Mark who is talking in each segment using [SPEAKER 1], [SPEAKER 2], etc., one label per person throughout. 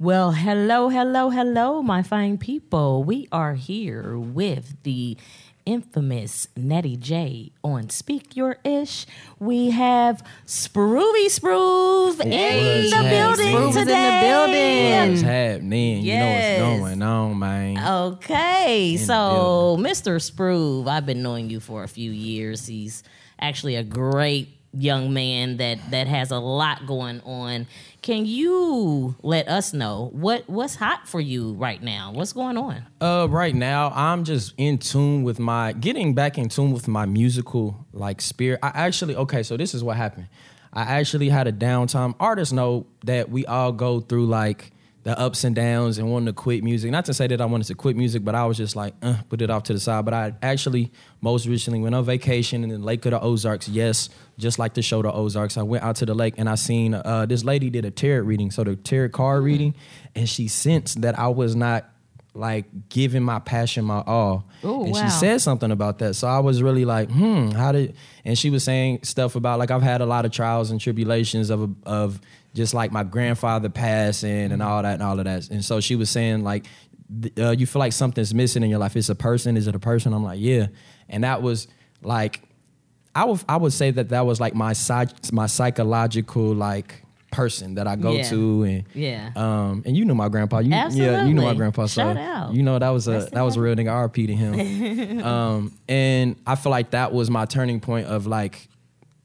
[SPEAKER 1] Well, hello, hello, hello, my fine people. We are here with the infamous Nettie J on Speak Your Ish. We have Spruovy Sprove in the
[SPEAKER 2] happening?
[SPEAKER 1] building
[SPEAKER 2] Sprove
[SPEAKER 3] is in the
[SPEAKER 1] today.
[SPEAKER 3] building.
[SPEAKER 2] What's happening?
[SPEAKER 1] Yes.
[SPEAKER 2] You know what's going on, man.
[SPEAKER 1] Okay,
[SPEAKER 2] the
[SPEAKER 1] so Mr. Sprove, I've been knowing you for a few years. He's actually a great young man that that has a lot going on. Can you let us know what what's hot for you right now? What's going on?
[SPEAKER 2] Uh, right now, I'm just in tune with my getting back in tune with my musical like spirit. I actually okay, so this is what happened. I actually had a downtime. Artists know that we all go through like the ups and downs and wanting to quit music. Not to say that I wanted to quit music, but I was just like, uh, put it off to the side. But I actually most recently went on vacation in the Lake of the Ozarks. Yes, just like the show The Ozarks. I went out to the lake and I seen uh, this lady did a tarot reading, so the tarot card reading, and she sensed that I was not like giving my passion my all.
[SPEAKER 1] Ooh,
[SPEAKER 2] and
[SPEAKER 1] wow.
[SPEAKER 2] she said something about that. So I was really like, hmm, how did and she was saying stuff about like I've had a lot of trials and tribulations of of just like my grandfather passing and all that and all of that. And so she was saying like uh, you feel like something's missing in your life. It's a person, is it a person? I'm like, yeah. And that was like I would I would say that that was like my psych my psychological like person that I go
[SPEAKER 1] Yeah.
[SPEAKER 2] to and
[SPEAKER 1] Yeah.
[SPEAKER 2] um and you know my grandpa you yeah you know my grandpa so
[SPEAKER 1] Shout out.
[SPEAKER 2] you know that was a that was a real nigga RP to him um and I feel like that was my turning point of like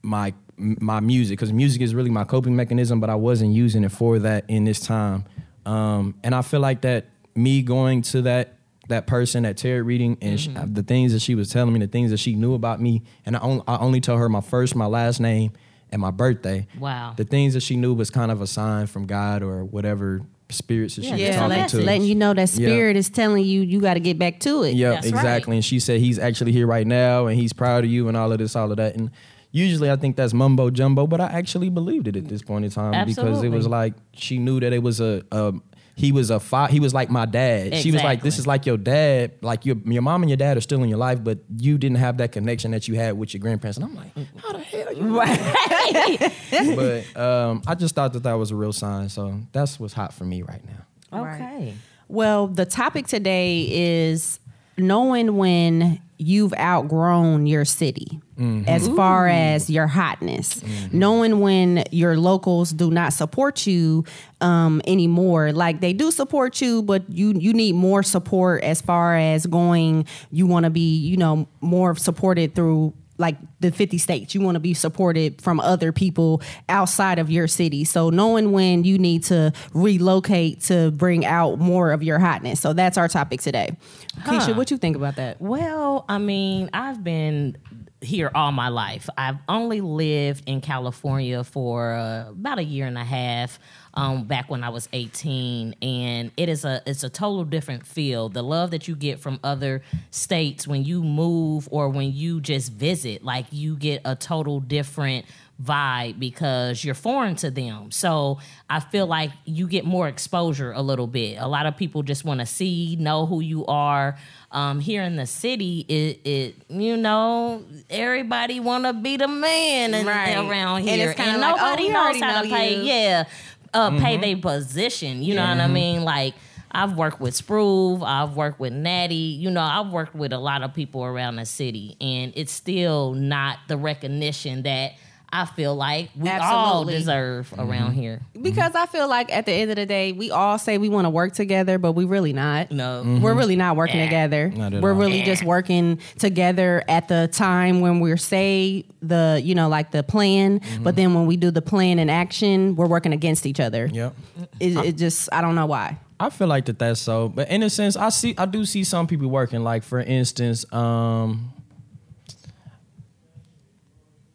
[SPEAKER 2] my my music because music is really my coping mechanism but I wasn't using it for that in this time um and I feel like that me going to that that person at tarot reading and
[SPEAKER 1] Mm-hmm.
[SPEAKER 2] the things that she was telling me the things that she knew about me and I only, I only told her my first my last name and my birthday
[SPEAKER 1] Wow.
[SPEAKER 2] the things that she knew was kind of a sign from God or whatever spirits that she
[SPEAKER 1] Yeah,
[SPEAKER 2] was
[SPEAKER 1] just a
[SPEAKER 3] Yeah,
[SPEAKER 2] talking
[SPEAKER 3] let,
[SPEAKER 2] to.
[SPEAKER 3] letting you know that
[SPEAKER 2] Yeah.
[SPEAKER 3] spirit is telling you you got to get back to it.
[SPEAKER 2] Yeah,
[SPEAKER 1] That's right.
[SPEAKER 2] exactly. And she said he's actually here right now and he's proud of you and all of this, all of that. And usually I think that's mumbo jumbo, but I actually believed it at this point in time because it was like she knew that it was a, a he was a fa- he was like my dad. She was like, this is like your dad. Like your your mom and your dad are still in your life, but you didn't have that connection that you had with your grandparents. And I'm like, how the hell Are you?
[SPEAKER 1] Right.
[SPEAKER 2] but um, I just thought that that was a real sign. So that's what's hot for me right now.
[SPEAKER 1] okay.
[SPEAKER 3] Well, the topic today is knowing when you've outgrown your city as far as your hotness, knowing when your locals do not support you um, anymore. Like they do support you, but you you need more support as far as going. You want to be, you know, more supported through like the 50 states. You want to be supported from other people outside of your city. So knowing when you need to relocate to bring out more of your hotness. So that's our topic today. Keisha what you think about that?
[SPEAKER 1] Well, I mean, I've been here all my life. I've only lived in California for uh, about a year and a half. Um, back when I was 18, and it is a it's a total different feel. The love that you get from other states when you move or when you just visit, like you get a total different vibe because you're foreign to them. So I feel like you get more exposure a little bit. A lot of people just want to see, know who you are. Um, here in the city, it, it you know everybody want to be the man and,
[SPEAKER 3] Right.
[SPEAKER 1] around
[SPEAKER 3] And
[SPEAKER 1] here,
[SPEAKER 3] it's kinda like, oh,
[SPEAKER 1] nobody
[SPEAKER 3] we
[SPEAKER 1] knows how to
[SPEAKER 3] know
[SPEAKER 1] pay.
[SPEAKER 3] you.
[SPEAKER 1] Yeah, uh, pay their position. You know what I mean? Like. I've worked with Sprove, I've worked with Natty, you know, I've worked with a lot of people around the city, and it's still not the recognition that I feel like we all
[SPEAKER 3] Absolutely.
[SPEAKER 1] deserve mm-hmm. around here.
[SPEAKER 3] because mm-hmm. i feel like at the end of the day we all say we want to work together but we really not
[SPEAKER 1] No. Mm-hmm.
[SPEAKER 3] We're really not working
[SPEAKER 1] Yeah.
[SPEAKER 3] together.
[SPEAKER 2] Not at
[SPEAKER 3] We're
[SPEAKER 2] all.
[SPEAKER 3] really just working together at the time when we're say the you know like the plan, but then when we do the plan in action, we're working against each other.
[SPEAKER 2] Yep.
[SPEAKER 3] It, it just I don't know why.
[SPEAKER 2] I feel like that that's so, but in a sense, I see I do see some people working. Like for instance, um,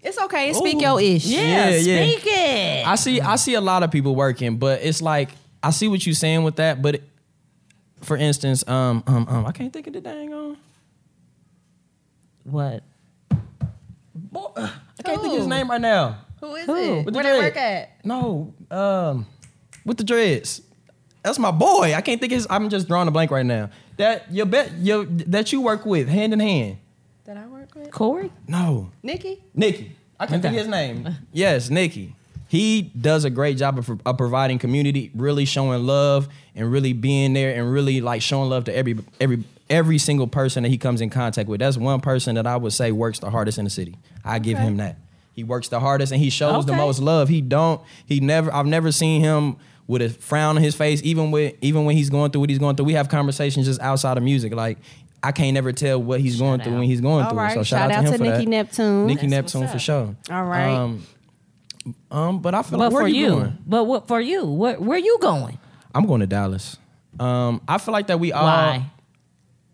[SPEAKER 3] It's okay. Speak
[SPEAKER 2] Ooh.
[SPEAKER 3] your ish.
[SPEAKER 1] Yeah,
[SPEAKER 2] Yeah, yeah.
[SPEAKER 1] speak it.
[SPEAKER 2] I see I see a lot of people working, but it's like I see what you're saying with that. But for instance, um, um, um, I can't think of the dang on.
[SPEAKER 1] what?
[SPEAKER 2] Boy, I can't think of his name right now.
[SPEAKER 3] Who is
[SPEAKER 1] Who?
[SPEAKER 3] it?
[SPEAKER 2] With
[SPEAKER 3] Where they
[SPEAKER 2] dread.
[SPEAKER 3] work at?
[SPEAKER 2] No, um, with the dreads. That's my boy. I can't think of his. I'm just drawing a blank right now. That your bet your that you work with hand in hand.
[SPEAKER 3] That I work with?
[SPEAKER 1] Corey?
[SPEAKER 2] No,
[SPEAKER 3] Nikki?
[SPEAKER 2] Nikki. I can't think of his name. Yes, Nikki. he does a great job of, of providing community, really showing love and really being there and really like showing love to every every every single person that he comes in contact with. That's one person that I would say works the hardest in the city. I give him that. He works the hardest and he shows the most love. He don't. He never. I've never seen him with a frown on his face. Even with even when he's going through what he's going through, we have conversations just outside of music. Like I can't never tell what he's going through when he's going
[SPEAKER 3] All
[SPEAKER 2] through.
[SPEAKER 3] right.
[SPEAKER 2] So shout,
[SPEAKER 3] Shout
[SPEAKER 2] out,
[SPEAKER 3] out
[SPEAKER 2] to him
[SPEAKER 3] to
[SPEAKER 2] for
[SPEAKER 3] Nikki
[SPEAKER 2] that.
[SPEAKER 3] Neptune.
[SPEAKER 2] Nikki
[SPEAKER 1] That's
[SPEAKER 2] Neptune for sure.
[SPEAKER 3] All right.
[SPEAKER 2] Um, um, but I feel
[SPEAKER 1] But
[SPEAKER 2] like where
[SPEAKER 1] for
[SPEAKER 2] you,
[SPEAKER 1] you,
[SPEAKER 2] going?
[SPEAKER 1] but what for you? Where where you going?
[SPEAKER 2] I'm going to Dallas. Um, I feel like that we all
[SPEAKER 1] Why?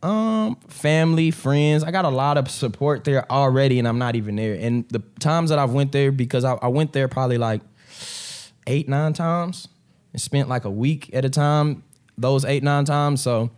[SPEAKER 2] um family, friends. I got a lot of support there already, and I'm not even there. And the times that I've went there because I, I went there probably like eight, nine times and spent like a week at a time. Those eight, nine times. So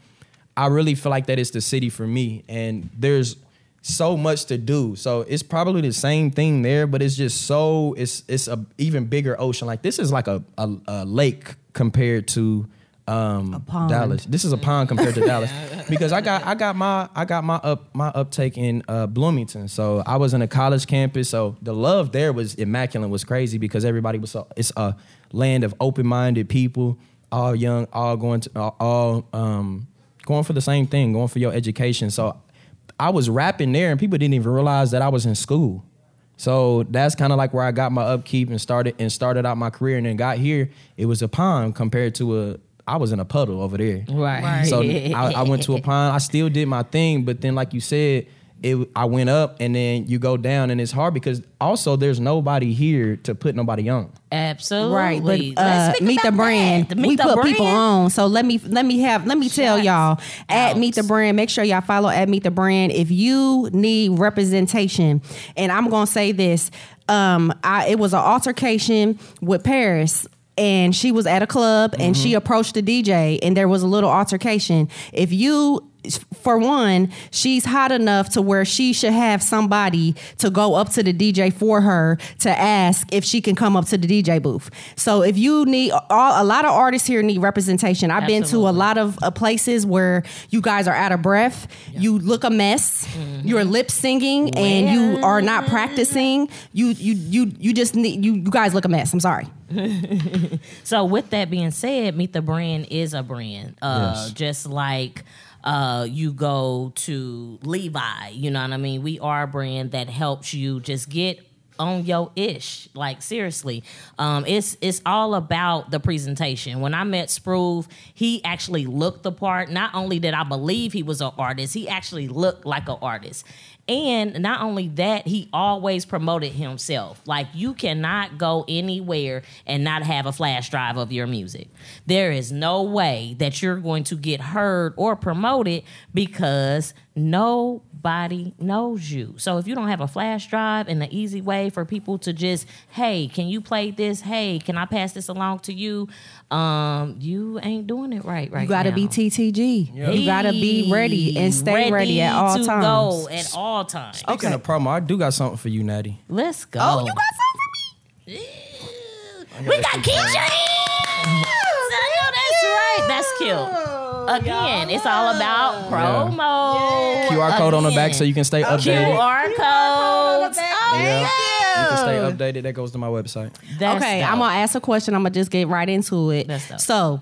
[SPEAKER 2] I really feel like that is the city for me. And there's so much to do. So it's probably the same thing there, but it's just so it's it's a even bigger ocean. Like this is like a a, a lake compared to um. Dallas. This is a pond compared to Dallas because I got I got my I got my up my uptake in uh, Bloomington. So I was in a college campus. So the love there was immaculate. Was crazy because everybody was so it's a land of open minded people, all young, all going to all, all um going for the same thing, going for your education. So I was rapping there and people didn't even realize that I was in school. So that's kind of like where I got my upkeep and started and started out my career and then got here. It was a pond compared to a I was in a puddle over there.
[SPEAKER 1] Right.
[SPEAKER 2] So I, I went to a pond. I still did my thing, but then like you said, it I went up and then you go down and it's hard because also there's nobody here to put nobody on.
[SPEAKER 1] Absolutely.
[SPEAKER 3] Right, but uh, meet the brand.
[SPEAKER 1] that. Meet
[SPEAKER 3] we put
[SPEAKER 1] brand.
[SPEAKER 3] people on. So let me let me have let me tell y'all at
[SPEAKER 1] out.
[SPEAKER 3] meet the brand. Make sure y'all follow at meet the brand. If you need representation, and I'm gonna say this, um, I, it was an altercation with Paris. And she was at a club and she approached the DJ and there was a little altercation. If you for one, she's hot enough to where she should have somebody to go up to the DJ for her to ask if she can come up to the DJ booth. So if you need all, a lot of artists here need representation. I've been to a lot of uh, places where you guys are out of breath. You look a mess. You're lip singing and you are not practicing. You you you you just need you you guys look a mess. I'm sorry.
[SPEAKER 1] So with that being said, Meet the Brand is a brand. Uh
[SPEAKER 2] Yes.
[SPEAKER 1] just like uh you go to Levi, you know what I mean? We are a brand that helps you just get on your ish. Like seriously. Um it's it's all about the presentation. When I met Sprove, he actually looked the part. Not only did I believe he was an artist, he actually looked like an artist. And not only that, he always promoted himself. Like you cannot go anywhere and not have a flash drive of your music. There is no way that you're going to get heard or promoted because nobody knows you. So if you don't have a flash drive and the easy way for people to just, hey, can you play this? Hey, can I pass this along to you? Um, you ain't doing it right right
[SPEAKER 3] You got to
[SPEAKER 1] now.
[SPEAKER 3] be TTG. You got to be ready and stay ready, at all
[SPEAKER 1] to
[SPEAKER 3] times.
[SPEAKER 1] Go at all times.
[SPEAKER 2] Speaking of promo, I do got something for you, Natty.
[SPEAKER 1] Let's go.
[SPEAKER 3] Oh, you got something for me?
[SPEAKER 1] we got Keisha here. I know that's right. That's cute. Again, it's all about promo.
[SPEAKER 2] QR code on the back so you can stay updated.
[SPEAKER 1] QR codes. Oh,
[SPEAKER 2] Yeah.
[SPEAKER 1] yeah.
[SPEAKER 2] You can stay updated. That goes to my website.
[SPEAKER 1] That's
[SPEAKER 3] okay,
[SPEAKER 1] dope.
[SPEAKER 3] I'm gonna ask a question. I'm gonna just get right into it.
[SPEAKER 1] That's dope.
[SPEAKER 3] So,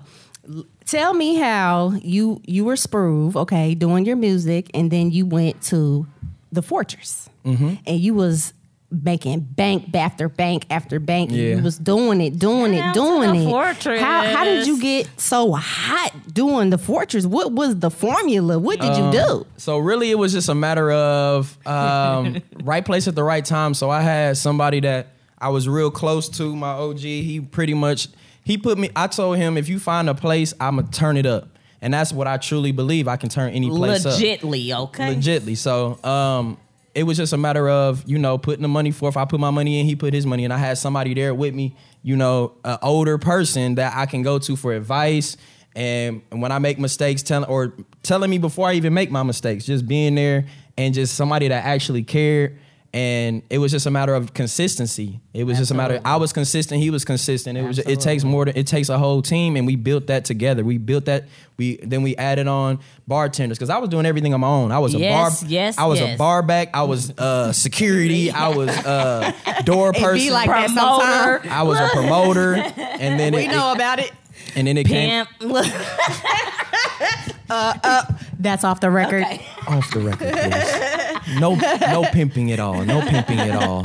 [SPEAKER 3] tell me how you you were Sprove, okay, doing your music, and then you went to the Fortress,
[SPEAKER 2] Mm-hmm.
[SPEAKER 3] and you was making bank after bank after bank.
[SPEAKER 2] Yeah.
[SPEAKER 3] You was doing it, doing
[SPEAKER 1] Shout out
[SPEAKER 3] it, doing it.
[SPEAKER 1] Fortress.
[SPEAKER 3] How how did you get so hot doing the Fortress? What was the formula? What did you do?
[SPEAKER 2] So really, it was just a matter of um, right place at the right time. So I had somebody that I was real close to, my OG. He pretty much he put me. I told him if you find a place, I'ma turn it up, and that's what I truly believe. I can turn any place up
[SPEAKER 1] Legitly, okay.
[SPEAKER 2] legitly. So um, it was just a matter of you know putting the money forth. I put my money in, he put his money, in. I had somebody there with me. You know, an older person that I can go to for advice. And when I make mistakes, telling or telling me before I even make my mistakes, just being there and just somebody that actually cared. And it was just a matter of consistency. It was just a matter. Of, I was consistent. He was consistent. It was. It takes more. Than, it takes a whole team, and we built that together. We built that. We then we added on bartenders because I was doing everything on my own. I was a bar.
[SPEAKER 1] yes,
[SPEAKER 2] I was
[SPEAKER 1] yes.
[SPEAKER 2] a bar back. I was uh, security. I was uh, door person.
[SPEAKER 3] be like that
[SPEAKER 1] Promoter.
[SPEAKER 2] I was a promoter, and then
[SPEAKER 3] We
[SPEAKER 2] it,
[SPEAKER 3] know about it.
[SPEAKER 2] and then it came
[SPEAKER 1] Pimp.
[SPEAKER 3] That's off the record.
[SPEAKER 2] off the record, please. No, no pimping at all. No pimping at all.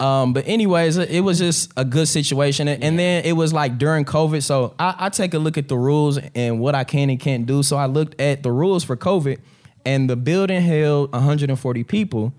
[SPEAKER 2] Um, but anyways, it was just a good situation, and and then it was like during COVID. So I, I take a look at the rules and what I can and can't do. So I looked at the rules for COVID, and the building held 140 people.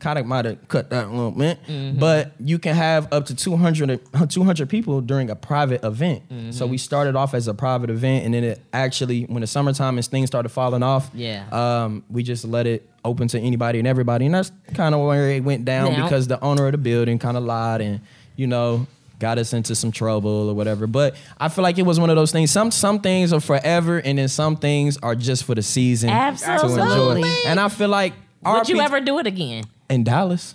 [SPEAKER 2] Kind of might have cut that a little bit, but you can have up to 200, 200 people during a private event. So we started off as a private event, and then it actually, when the summertime and things started falling off,
[SPEAKER 1] Yeah.
[SPEAKER 2] um, we just let it open to anybody and everybody, and that's kind of where it went down
[SPEAKER 1] Now-
[SPEAKER 2] because the owner of the building kind of lied and you know got us into some trouble or whatever. But I feel like it was one of those things. Some some things are forever, and then some things are just for the season
[SPEAKER 1] Absolutely.
[SPEAKER 2] to enjoy. And I feel like
[SPEAKER 1] Would you ever do it again?
[SPEAKER 2] In Dallas?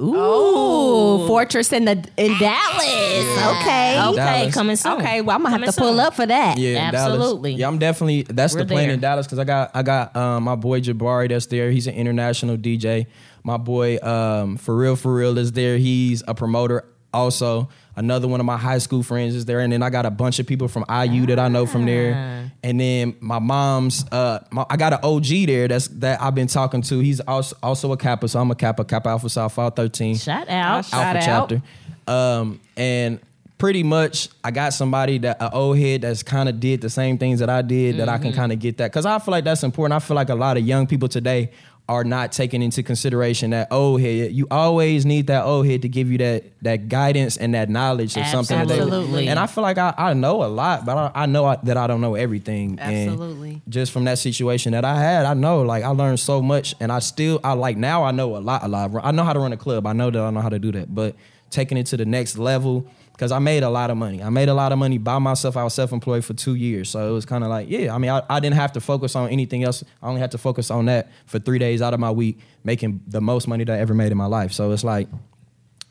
[SPEAKER 3] Ooh, Fortress in the in Dallas. Okay.
[SPEAKER 1] Okay,
[SPEAKER 2] Dallas.
[SPEAKER 1] coming soon.
[SPEAKER 3] Okay, well I'm gonna have
[SPEAKER 1] Coming
[SPEAKER 3] to pull up for that.
[SPEAKER 2] Yeah, in Dallas.
[SPEAKER 1] Absolutely.
[SPEAKER 2] Yeah, I'm definitely. That's
[SPEAKER 1] We're
[SPEAKER 2] the plan
[SPEAKER 1] there.
[SPEAKER 2] in Dallas because I got I got um, my boy Jabari that's there. He's an international DJ. My boy um, for real for real is there. He's a promoter also. Another one of my high school friends is there, and then I got a bunch of people from IU that I know from
[SPEAKER 1] Ah.
[SPEAKER 2] there. And then my mom's, uh, my, I got an OG there that's that I've been talking to. He's also also a Kappa, so I'm a Kappa, Kappa Alpha Psi Phi 13.
[SPEAKER 1] Shout out.
[SPEAKER 3] Shout
[SPEAKER 2] Alpha
[SPEAKER 3] out.
[SPEAKER 2] chapter. Um, and pretty much I got somebody that an old head that's kind of did the same things that I did that I can kind of get that because I feel like that's important. I feel like a lot of young people today are not taking into consideration that oh, old head. You always need that oh, old head to give you that that guidance and that knowledge of something.
[SPEAKER 1] Absolutely.
[SPEAKER 2] and I feel like I, I know a lot, but I, I know I, that I don't know everything. And
[SPEAKER 3] Absolutely.
[SPEAKER 2] just from that situation that I had, I know like I learned so much, and I still I like now I know a lot, a lot. I know how to run a club. I know that I know how to do that, but taking it to the next level because I made a lot of money. I made a lot of money by myself. I was self employed for two years, so it was kind of like yeah. I mean, I, I didn't have to focus on anything else. I only had to focus on that for three days out of my week, making the most money that I ever made in my life. So it's like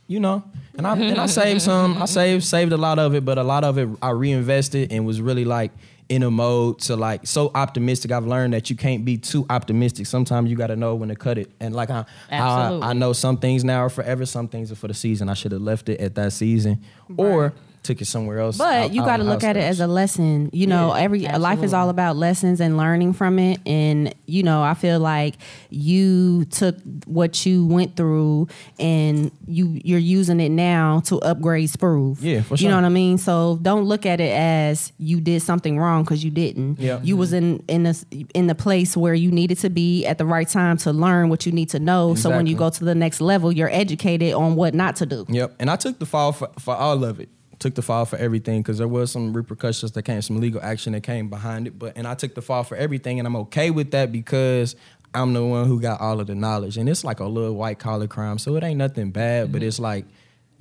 [SPEAKER 2] you know. And I and I saved some. I saved saved a lot of it, but a lot of it I reinvested and was really like in a mode to like so optimistic. I've learned that you can't be too optimistic. Sometimes you got to know when to cut it. And like I, I, I know some things now are forever. Some things are for the season. I should have left it at that season or took it somewhere else.
[SPEAKER 3] But
[SPEAKER 2] out-
[SPEAKER 3] you got to look at it as a lesson. You know,
[SPEAKER 2] Yeah,
[SPEAKER 3] every life is all about lessons and learning from it. And you know, I feel like you took what you went through and you you're using it now to upgrade Sprove.
[SPEAKER 2] Yeah, for
[SPEAKER 3] You know what I mean? So don't look at it as you did something wrong because you didn't.
[SPEAKER 2] Yeah.
[SPEAKER 3] You mm-hmm. was in in the in the place where you needed to be at the right time to learn what you need to know. So when you go to the next level, you're educated on what not to do.
[SPEAKER 2] Yep. And I took the fall for, for all of it. Took the fall for everything because there was some repercussions that came, some legal action that came behind it. But and I took the fall for everything, and I'm okay with that because I'm the one who got all of the knowledge, and it's like a little white collar crime, so it ain't nothing bad. But mm-hmm. it's like,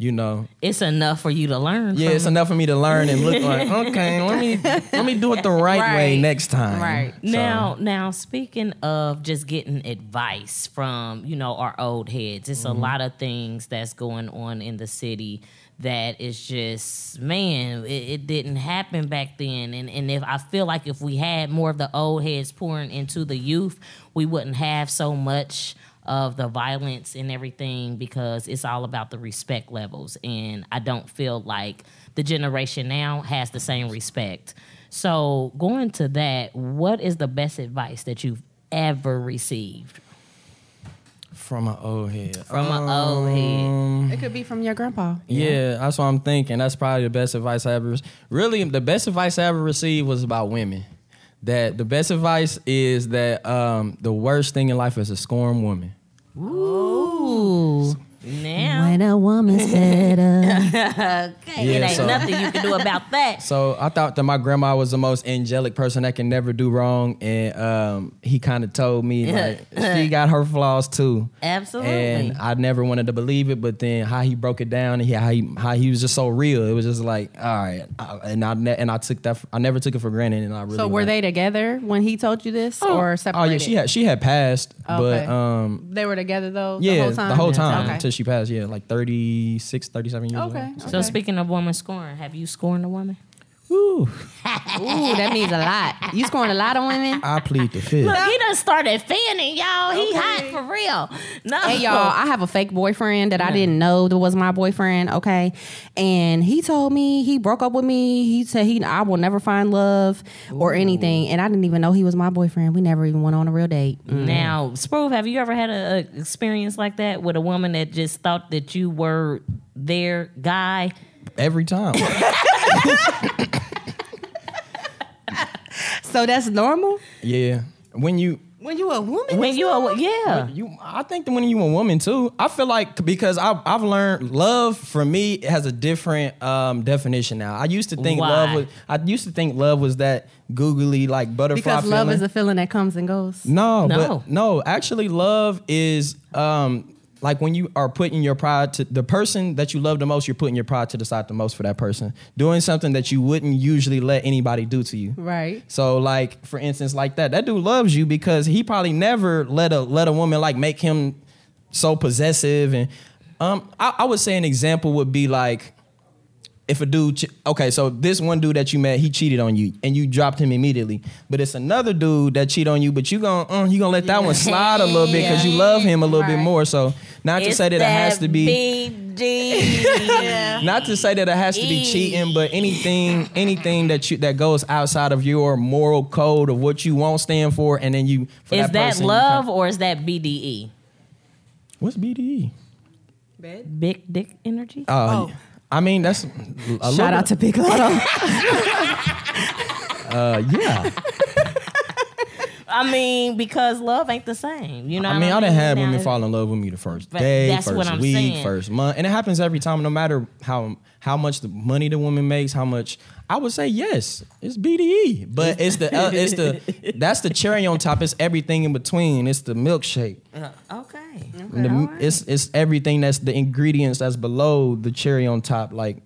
[SPEAKER 2] you know,
[SPEAKER 1] It's enough for you to learn.
[SPEAKER 2] yeah, it's enough for me to learn and look like, okay, let me let me do it the right, way next time.
[SPEAKER 3] Right.
[SPEAKER 2] So-
[SPEAKER 1] Now, now speaking of just getting advice from you know our old heads, it's
[SPEAKER 2] Mm-hmm.
[SPEAKER 1] a lot of things that's going on in the city that is just man, it, it didn't happen back then. And and if I feel like if we had more of the old heads pouring into the youth, we wouldn't have so much of the violence and everything because it's all about the respect levels and I don't feel like the generation now has the same respect. So, going to that, what is the best advice that you've ever received
[SPEAKER 2] from an old head.
[SPEAKER 1] from an old head?
[SPEAKER 3] Um, it could be from your grandpa.
[SPEAKER 2] Yeah, that's what I'm thinking. That's probably the best advice I ever. Really, the best advice I ever received was about women. That the best advice is that um, the worst thing in life is a scorned woman.
[SPEAKER 1] Ooh, now
[SPEAKER 3] When a woman's better.
[SPEAKER 1] Okay,
[SPEAKER 2] Yeah,
[SPEAKER 1] it ain't
[SPEAKER 2] so-
[SPEAKER 1] nothing you can do about that.
[SPEAKER 2] So I thought that my grandma was the most angelic person that can never do wrong, and um, he kind of told me like she got her flaws too.
[SPEAKER 1] Absolutely.
[SPEAKER 2] And I never wanted to believe it, but then how he broke it down and he, how he how he was just so real. It was just like all right, I, and I ne- and I took that I never took it for granted, and I really
[SPEAKER 3] so were
[SPEAKER 2] like-
[SPEAKER 3] they together when he told you this, or
[SPEAKER 2] Oh yeah, she had she had passed,
[SPEAKER 3] Okay.
[SPEAKER 2] but um.
[SPEAKER 3] They were together though.
[SPEAKER 2] Yeah,
[SPEAKER 3] the whole time.
[SPEAKER 2] until
[SPEAKER 3] Okay.
[SPEAKER 2] she passed. Yeah, like 36, 37 years
[SPEAKER 3] Okay.
[SPEAKER 2] old.
[SPEAKER 1] So speaking of women scoring, have you scored a woman?
[SPEAKER 2] Woo.
[SPEAKER 3] Ooh, that means a lot. You scoring a lot of women.
[SPEAKER 2] I plead the fifth.
[SPEAKER 1] Look, he done started fanning, y'all. He hot for real. No,
[SPEAKER 3] Hey y'all, I have a fake boyfriend that I didn't know that was my boyfriend. Okay, and he told me he broke up with me. He said he I will never find love or anything, and I didn't even know he was my boyfriend. We never even went on a real date. Mm.
[SPEAKER 1] Now, Sprove, have you ever had a, a experience like that with a woman that just thought that you were their guy?
[SPEAKER 2] Every time.
[SPEAKER 3] So that's normal
[SPEAKER 2] yeah. When you
[SPEAKER 3] when you a woman.
[SPEAKER 1] When you, a, yeah,
[SPEAKER 2] you I think when you a woman too, I feel like because I've I've learned love for me has a different um, definition now. I used to think
[SPEAKER 1] Why?
[SPEAKER 2] love was I used to think love was that googly like butterfly
[SPEAKER 3] because love
[SPEAKER 2] feeling.
[SPEAKER 3] is a feeling that comes and goes.
[SPEAKER 2] No,
[SPEAKER 1] No.
[SPEAKER 2] but no, actually love is um like when you are putting your pride to the person that you love the most, you're putting your pride to the side the most for that person. Doing something that you wouldn't usually let anybody do to you.
[SPEAKER 3] Right.
[SPEAKER 2] So like for instance, like that, that dude loves you because he probably never let a let a woman like make him so possessive and um I, I would say an example would be like if a dude ch- okay so this one dude that you met he cheated on you and you dropped him immediately but it's another dude that cheat on you but you gonna uh, you gonna let that one slide a little bit because you love him a little bit more so not to
[SPEAKER 1] It's
[SPEAKER 2] say that, it has to be
[SPEAKER 1] BD.
[SPEAKER 2] not to say that it has to be cheating, but anything anything that you that goes outside of your moral code of what you won't stand for, and then you for
[SPEAKER 1] Is
[SPEAKER 2] that,
[SPEAKER 1] that
[SPEAKER 2] person, you
[SPEAKER 1] love
[SPEAKER 2] come-
[SPEAKER 1] or is that BDE?
[SPEAKER 2] What's BDE?
[SPEAKER 1] Big dick energy?
[SPEAKER 2] Uh, I mean that's a
[SPEAKER 3] Shout
[SPEAKER 2] little
[SPEAKER 3] out to Big Lotto.
[SPEAKER 2] uh, yeah.
[SPEAKER 1] I mean, because love ain't the same. You know.
[SPEAKER 2] I mean, I done had
[SPEAKER 1] Now,
[SPEAKER 2] women fall in love with me the first day, first week,
[SPEAKER 1] saying.
[SPEAKER 2] first month, and it happens every time, no matter how how much the money the woman makes, how much. I would say yes, it's BDE, but it's the uh, it's the that's the cherry on top. It's everything in between. It's the milkshake.
[SPEAKER 1] Uh, okay.
[SPEAKER 2] And the- It's it's everything that's the ingredients that's below the cherry on top. Like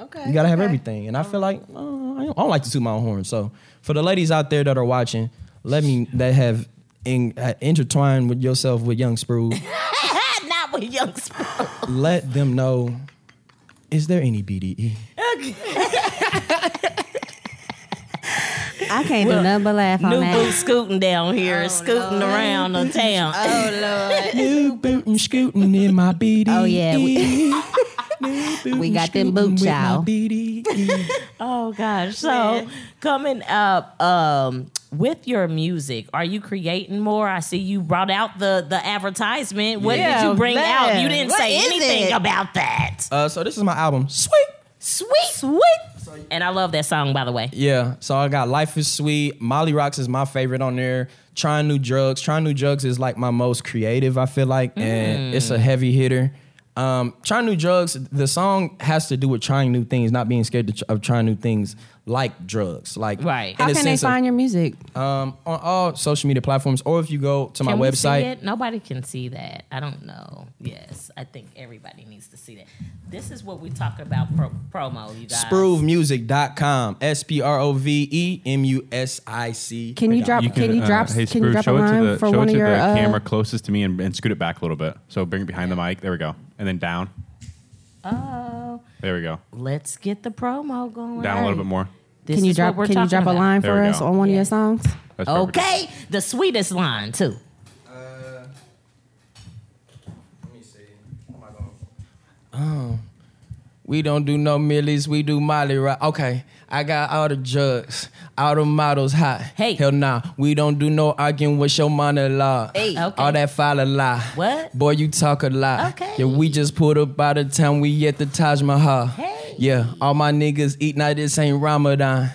[SPEAKER 3] okay.
[SPEAKER 2] you gotta have everything. And I feel like uh, I, don't, I don't like to toot my own horn. So for the ladies out there that are watching, let me that have in, uh, intertwined with yourself with Young Sprue,
[SPEAKER 1] Not with young Sprove.
[SPEAKER 2] let them know. Is there any BDE? Okay.
[SPEAKER 3] I can't do nothing but laugh on
[SPEAKER 1] New
[SPEAKER 3] that.
[SPEAKER 1] boot scooting down here, scooting around the town.
[SPEAKER 3] Oh lord,
[SPEAKER 2] New boot and scooting in my BDE.
[SPEAKER 3] Oh, yeah, we- We got them
[SPEAKER 2] scooting
[SPEAKER 3] boots,
[SPEAKER 2] with. BDE.
[SPEAKER 1] Oh gosh. So coming up um with your music, are you creating more? I see you brought out the the advertisement. What
[SPEAKER 3] Yeah,
[SPEAKER 1] did you bring
[SPEAKER 3] man.
[SPEAKER 1] out? You didn't
[SPEAKER 3] What
[SPEAKER 1] say anything
[SPEAKER 3] it?
[SPEAKER 1] about that.
[SPEAKER 2] uh, so this is my album, Sweet.
[SPEAKER 1] Sweet, sweet. And I love that song, by the way.
[SPEAKER 2] Yeah, so I got Life is Sweet. Molly Rocks is my favorite on there. Trying New Drugs. Trying New Drugs is like my most creative, I feel like, and it's a heavy hitter. Um, trying new drugs. The song has to do with trying new things, not being scared to tr- of trying new things like drugs. Like
[SPEAKER 1] Right.
[SPEAKER 2] in
[SPEAKER 3] How can they
[SPEAKER 2] sense of-
[SPEAKER 3] find your music?
[SPEAKER 2] um, on all social media platforms, or if you go to my
[SPEAKER 1] Can we see
[SPEAKER 2] website.
[SPEAKER 1] it? Nobody can see that. I don't know. Yes, I think everybody needs to see that. This is what we talk about pro- promo, you guys.
[SPEAKER 2] Sprovemusic.com. S P R O V E M U S I C.
[SPEAKER 3] Can you drop?
[SPEAKER 4] You
[SPEAKER 3] can, you
[SPEAKER 4] uh,
[SPEAKER 3] drop?
[SPEAKER 4] hey,
[SPEAKER 3] can you drop a
[SPEAKER 4] show it to
[SPEAKER 3] line
[SPEAKER 4] the,
[SPEAKER 3] for
[SPEAKER 4] show
[SPEAKER 3] one
[SPEAKER 4] it
[SPEAKER 3] of
[SPEAKER 4] to
[SPEAKER 3] your?
[SPEAKER 4] the
[SPEAKER 3] uh,
[SPEAKER 4] camera closest to me and, and scoot it back a little bit. So bring it behind the mic. There we go. And then down.
[SPEAKER 1] Oh,
[SPEAKER 4] There we go.
[SPEAKER 1] let's get the promo going.
[SPEAKER 4] Down a little bit more.
[SPEAKER 1] This
[SPEAKER 3] Can you
[SPEAKER 1] is
[SPEAKER 3] drop?
[SPEAKER 1] what we're
[SPEAKER 3] Can you
[SPEAKER 1] talking
[SPEAKER 3] drop a line
[SPEAKER 4] There
[SPEAKER 3] for us
[SPEAKER 4] go.
[SPEAKER 3] on one of your songs?
[SPEAKER 4] That's perfect.
[SPEAKER 1] Okay, the sweetest line too.
[SPEAKER 2] Uh, let me see. How am I going? Oh, we don't do no millies. We do Molly rock. Okay, I got all the drugs, all the models hot.
[SPEAKER 1] Hey.
[SPEAKER 2] hell nah. We don't do no arguing with your monologue.
[SPEAKER 1] Hey. Okay.
[SPEAKER 2] all that file a lie.
[SPEAKER 1] What?
[SPEAKER 2] Boy, you talk a lot.
[SPEAKER 1] Okay.
[SPEAKER 2] Yeah, we just pulled up by the time we at the Taj Mahal.
[SPEAKER 1] Hey.
[SPEAKER 2] Yeah, all my niggas eat now. This ain't Ramadan.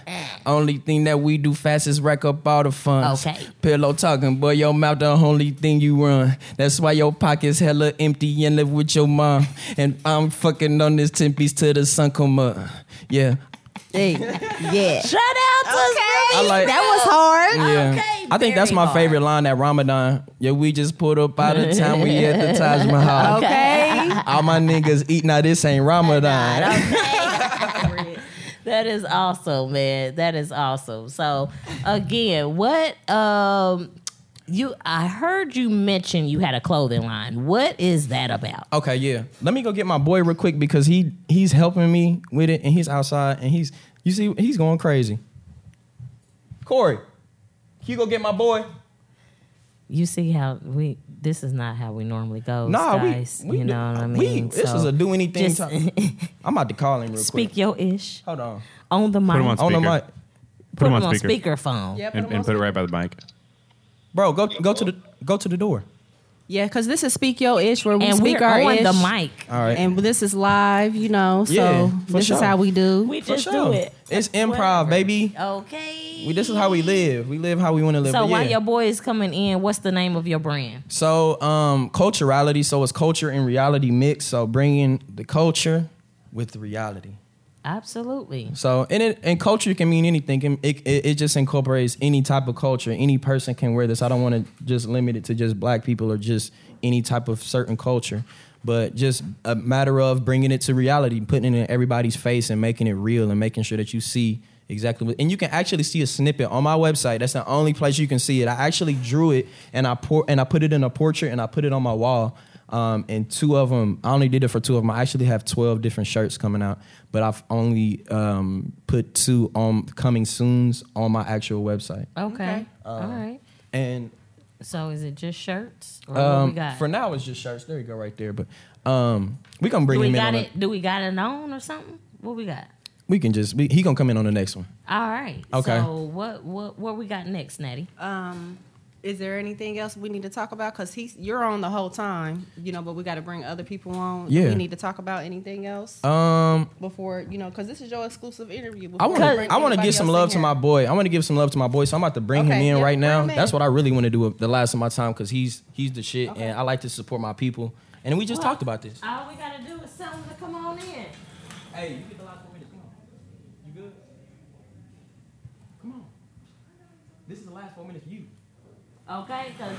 [SPEAKER 2] Only thing that we do fast is rack up all the funds.
[SPEAKER 1] Okay.
[SPEAKER 2] Pillow talking, boy, your mouth the only thing you run. That's why your pockets hella empty and live with your mom. And I'm fucking on this 10 piece till the sun come up. Yeah.
[SPEAKER 3] Hey, yeah.
[SPEAKER 1] Shout out to
[SPEAKER 3] Okay,
[SPEAKER 2] I like-
[SPEAKER 3] that was hard.
[SPEAKER 2] Yeah.
[SPEAKER 1] Okay,
[SPEAKER 2] I think that's my
[SPEAKER 1] hard.
[SPEAKER 2] favorite line at Ramadan. Yeah, we just pulled up by the time we at the Taj Mahal.
[SPEAKER 3] Okay.
[SPEAKER 2] All my niggas eat now. This ain't Ramadan.
[SPEAKER 1] Okay. That is awesome, man. That is awesome. So again, what um you I heard you mention you had a clothing line. What is that about?
[SPEAKER 2] Okay, yeah. Let me go get my boy real quick because he he's helping me with it and he's outside and he's you see he's going crazy. Corey, can you go get my boy?
[SPEAKER 1] You see how we this is not how we normally go,
[SPEAKER 2] Nah, we-
[SPEAKER 1] guys.
[SPEAKER 2] we
[SPEAKER 1] you know what I
[SPEAKER 2] we-
[SPEAKER 1] mean?
[SPEAKER 2] this
[SPEAKER 1] So
[SPEAKER 2] is a do anything
[SPEAKER 1] just
[SPEAKER 2] time. I'm about to call him real
[SPEAKER 1] speak
[SPEAKER 2] quick.
[SPEAKER 1] your ish
[SPEAKER 2] Hold on.
[SPEAKER 1] on the mic.
[SPEAKER 4] him on
[SPEAKER 2] On the mic.
[SPEAKER 4] Put him on
[SPEAKER 1] on
[SPEAKER 4] speaker.
[SPEAKER 1] speakerphone.
[SPEAKER 3] Yep.
[SPEAKER 4] And, and put it right by the mic.
[SPEAKER 2] Bro, go go to the go to the door.
[SPEAKER 3] Yeah, because this is Speak Your Ish where we
[SPEAKER 1] And
[SPEAKER 3] speak
[SPEAKER 1] we're
[SPEAKER 3] our
[SPEAKER 1] on
[SPEAKER 3] ish.
[SPEAKER 1] the mic.
[SPEAKER 2] All right.
[SPEAKER 3] And this is live, you know, so
[SPEAKER 2] Yeah, for
[SPEAKER 3] this
[SPEAKER 2] sure.
[SPEAKER 3] is how we do.
[SPEAKER 1] We
[SPEAKER 2] For
[SPEAKER 1] just
[SPEAKER 2] sure.
[SPEAKER 1] do it.
[SPEAKER 2] It's improv,
[SPEAKER 1] Whatever.
[SPEAKER 2] baby.
[SPEAKER 1] Okay.
[SPEAKER 2] We, this is how we live. We live how we want to live.
[SPEAKER 1] So
[SPEAKER 2] But
[SPEAKER 1] while
[SPEAKER 2] yeah.
[SPEAKER 1] your boy is coming in, what's the name of your brand?
[SPEAKER 2] So, um, culturality. So it's culture and reality mix. So bringing the culture with the reality.
[SPEAKER 1] Absolutely.
[SPEAKER 2] So, and it and culture can mean anything. It, it it just incorporates any type of culture. Any person can wear this. I don't want to just limit it to just black people or just any type of certain culture, but just a matter of bringing it to reality, putting it in everybody's face and making it real and making sure that you see exactly what. And you can actually see a snippet on my website. That's the only place you can see it. I actually drew it and I pour and I put it in a portrait and I put it on my wall. Um, and two of them, I only did it for two of them. I actually have 12 different shirts coming out, but I've only um, put two on coming soons on my actual website.
[SPEAKER 1] Okay. All right.
[SPEAKER 2] And
[SPEAKER 1] So is it just shirts? Or what we
[SPEAKER 2] um,
[SPEAKER 1] got?
[SPEAKER 2] for now, it's just shirts. There you go, right there. But um, we gonna bring
[SPEAKER 1] do we
[SPEAKER 2] him in.
[SPEAKER 1] got
[SPEAKER 2] On
[SPEAKER 1] it? Do we got it on or something? What we got?
[SPEAKER 2] we can just we, he gonna come in on the next one.
[SPEAKER 1] All right.
[SPEAKER 2] Okay.
[SPEAKER 1] So what what what we got next, Natty?
[SPEAKER 3] Um, is there anything else we need to talk about? Because he's you're on the whole time, you know, but we got to bring other people on. Do
[SPEAKER 2] Yeah.
[SPEAKER 3] we need to talk about anything else
[SPEAKER 2] Um,
[SPEAKER 3] before you know? Because this is your exclusive interview.
[SPEAKER 2] I want to I want to give some love to my boy. I want to give some love to my boy. So I'm about to bring him in
[SPEAKER 3] yeah,
[SPEAKER 2] right now.
[SPEAKER 3] in.
[SPEAKER 2] That's what I really want to do the last of my time because he's he's the shit,
[SPEAKER 3] Okay.
[SPEAKER 2] and I like to support my people. And we just talked about this.
[SPEAKER 1] All we gotta do is tell them to come on in.
[SPEAKER 2] Hey, you get the last four minutes. Come on. You good? Come on. This is the last four minutes for you.
[SPEAKER 1] Okay, because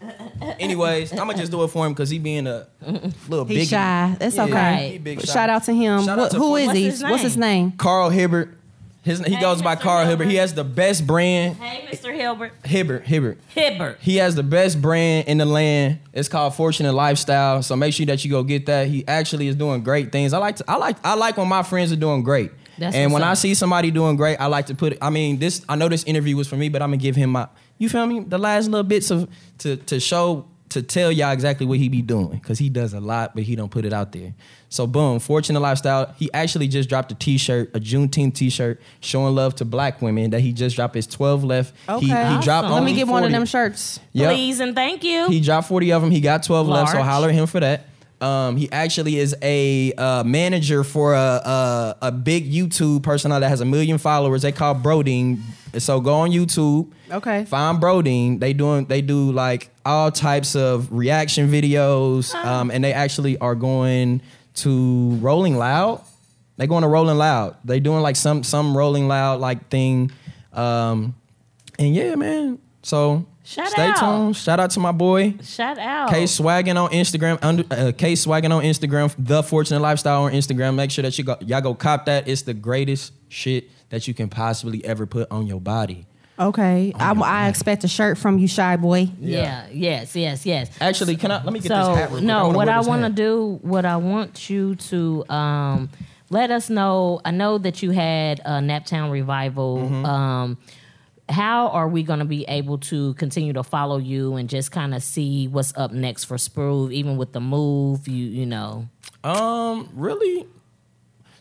[SPEAKER 2] Anyways, I'm gonna just do it for him because he being a little big.
[SPEAKER 3] He's shy. That's
[SPEAKER 2] Yeah,
[SPEAKER 3] okay.
[SPEAKER 2] he big
[SPEAKER 3] But
[SPEAKER 2] shy.
[SPEAKER 3] Shout out to him.
[SPEAKER 2] Shout out
[SPEAKER 3] What-
[SPEAKER 2] to
[SPEAKER 3] who
[SPEAKER 2] Fo-
[SPEAKER 3] is
[SPEAKER 1] What's
[SPEAKER 3] he?
[SPEAKER 1] his
[SPEAKER 3] What's his name?
[SPEAKER 2] Carl Hibbert. His, he
[SPEAKER 1] Hey,
[SPEAKER 2] goes by
[SPEAKER 1] Mr.
[SPEAKER 2] Carl Hibbert.
[SPEAKER 1] Hilbert.
[SPEAKER 2] He has the best brand.
[SPEAKER 1] hey, Mr. Hilbert
[SPEAKER 2] Hibbert, Hibbert.
[SPEAKER 1] Hibbert.
[SPEAKER 2] He has the best brand in the land. It's called Fortunate Lifestyle. So make sure that you go get that. He actually is doing great things. I like to, I like I like when my friends are doing great.
[SPEAKER 1] That's
[SPEAKER 2] and when I see somebody doing great, I like to put it. I mean, this I know this interview was for me, but I'm gonna give him my you feel me? The last little bits of to to show to tell y'all exactly what he be doing. Cause he does a lot, but he don't put it out there. So boom, Fortunate Lifestyle. He actually just dropped a t-shirt, a Juneteenth t-shirt, showing love to black women that he just dropped his 12 left.
[SPEAKER 3] Okay.
[SPEAKER 2] He, he
[SPEAKER 1] Awesome.
[SPEAKER 2] dropped
[SPEAKER 3] Let me get one of them shirts.
[SPEAKER 2] Yep.
[SPEAKER 1] Please and thank you.
[SPEAKER 2] He dropped 40 of them. He got 12 left, so
[SPEAKER 1] Large.
[SPEAKER 2] holler at him for that. Um, he actually is a uh, manager for a, a a big YouTube personality that has a million followers. They call Broding. So go on YouTube.
[SPEAKER 3] Okay.
[SPEAKER 2] Find Broding. They doing they do like all types of reaction videos. Um, and they actually are going to Rolling Loud. They going to Rolling Loud. They doing like some some Rolling Loud like thing. Um, and yeah, man. So
[SPEAKER 1] Shout
[SPEAKER 2] stay
[SPEAKER 1] out.
[SPEAKER 2] tuned. Shout out to my boy.
[SPEAKER 1] Shout out.
[SPEAKER 2] K Swaggin on Instagram, under uh, K Swaggin on Instagram, The Fortunate Lifestyle on Instagram. Make sure that you go, y'all go cop that. It's the greatest shit that you can possibly ever put on your body.
[SPEAKER 3] Okay.
[SPEAKER 2] Oh
[SPEAKER 3] I, I expect a shirt from you, shy boy.
[SPEAKER 1] Yeah. Yes. Yes. Yes.
[SPEAKER 2] Actually, can I let me get
[SPEAKER 1] so
[SPEAKER 2] this hat? Real quick.
[SPEAKER 1] no,
[SPEAKER 2] wanna
[SPEAKER 1] what I want to do, what I want you to um, let us know. I know that you had a Naptown revival.
[SPEAKER 2] Mm-hmm.
[SPEAKER 1] Um, how are we going to be able to continue to follow you and just kind of see what's up next for Sprove, even with the move? You you know.
[SPEAKER 2] Um, really,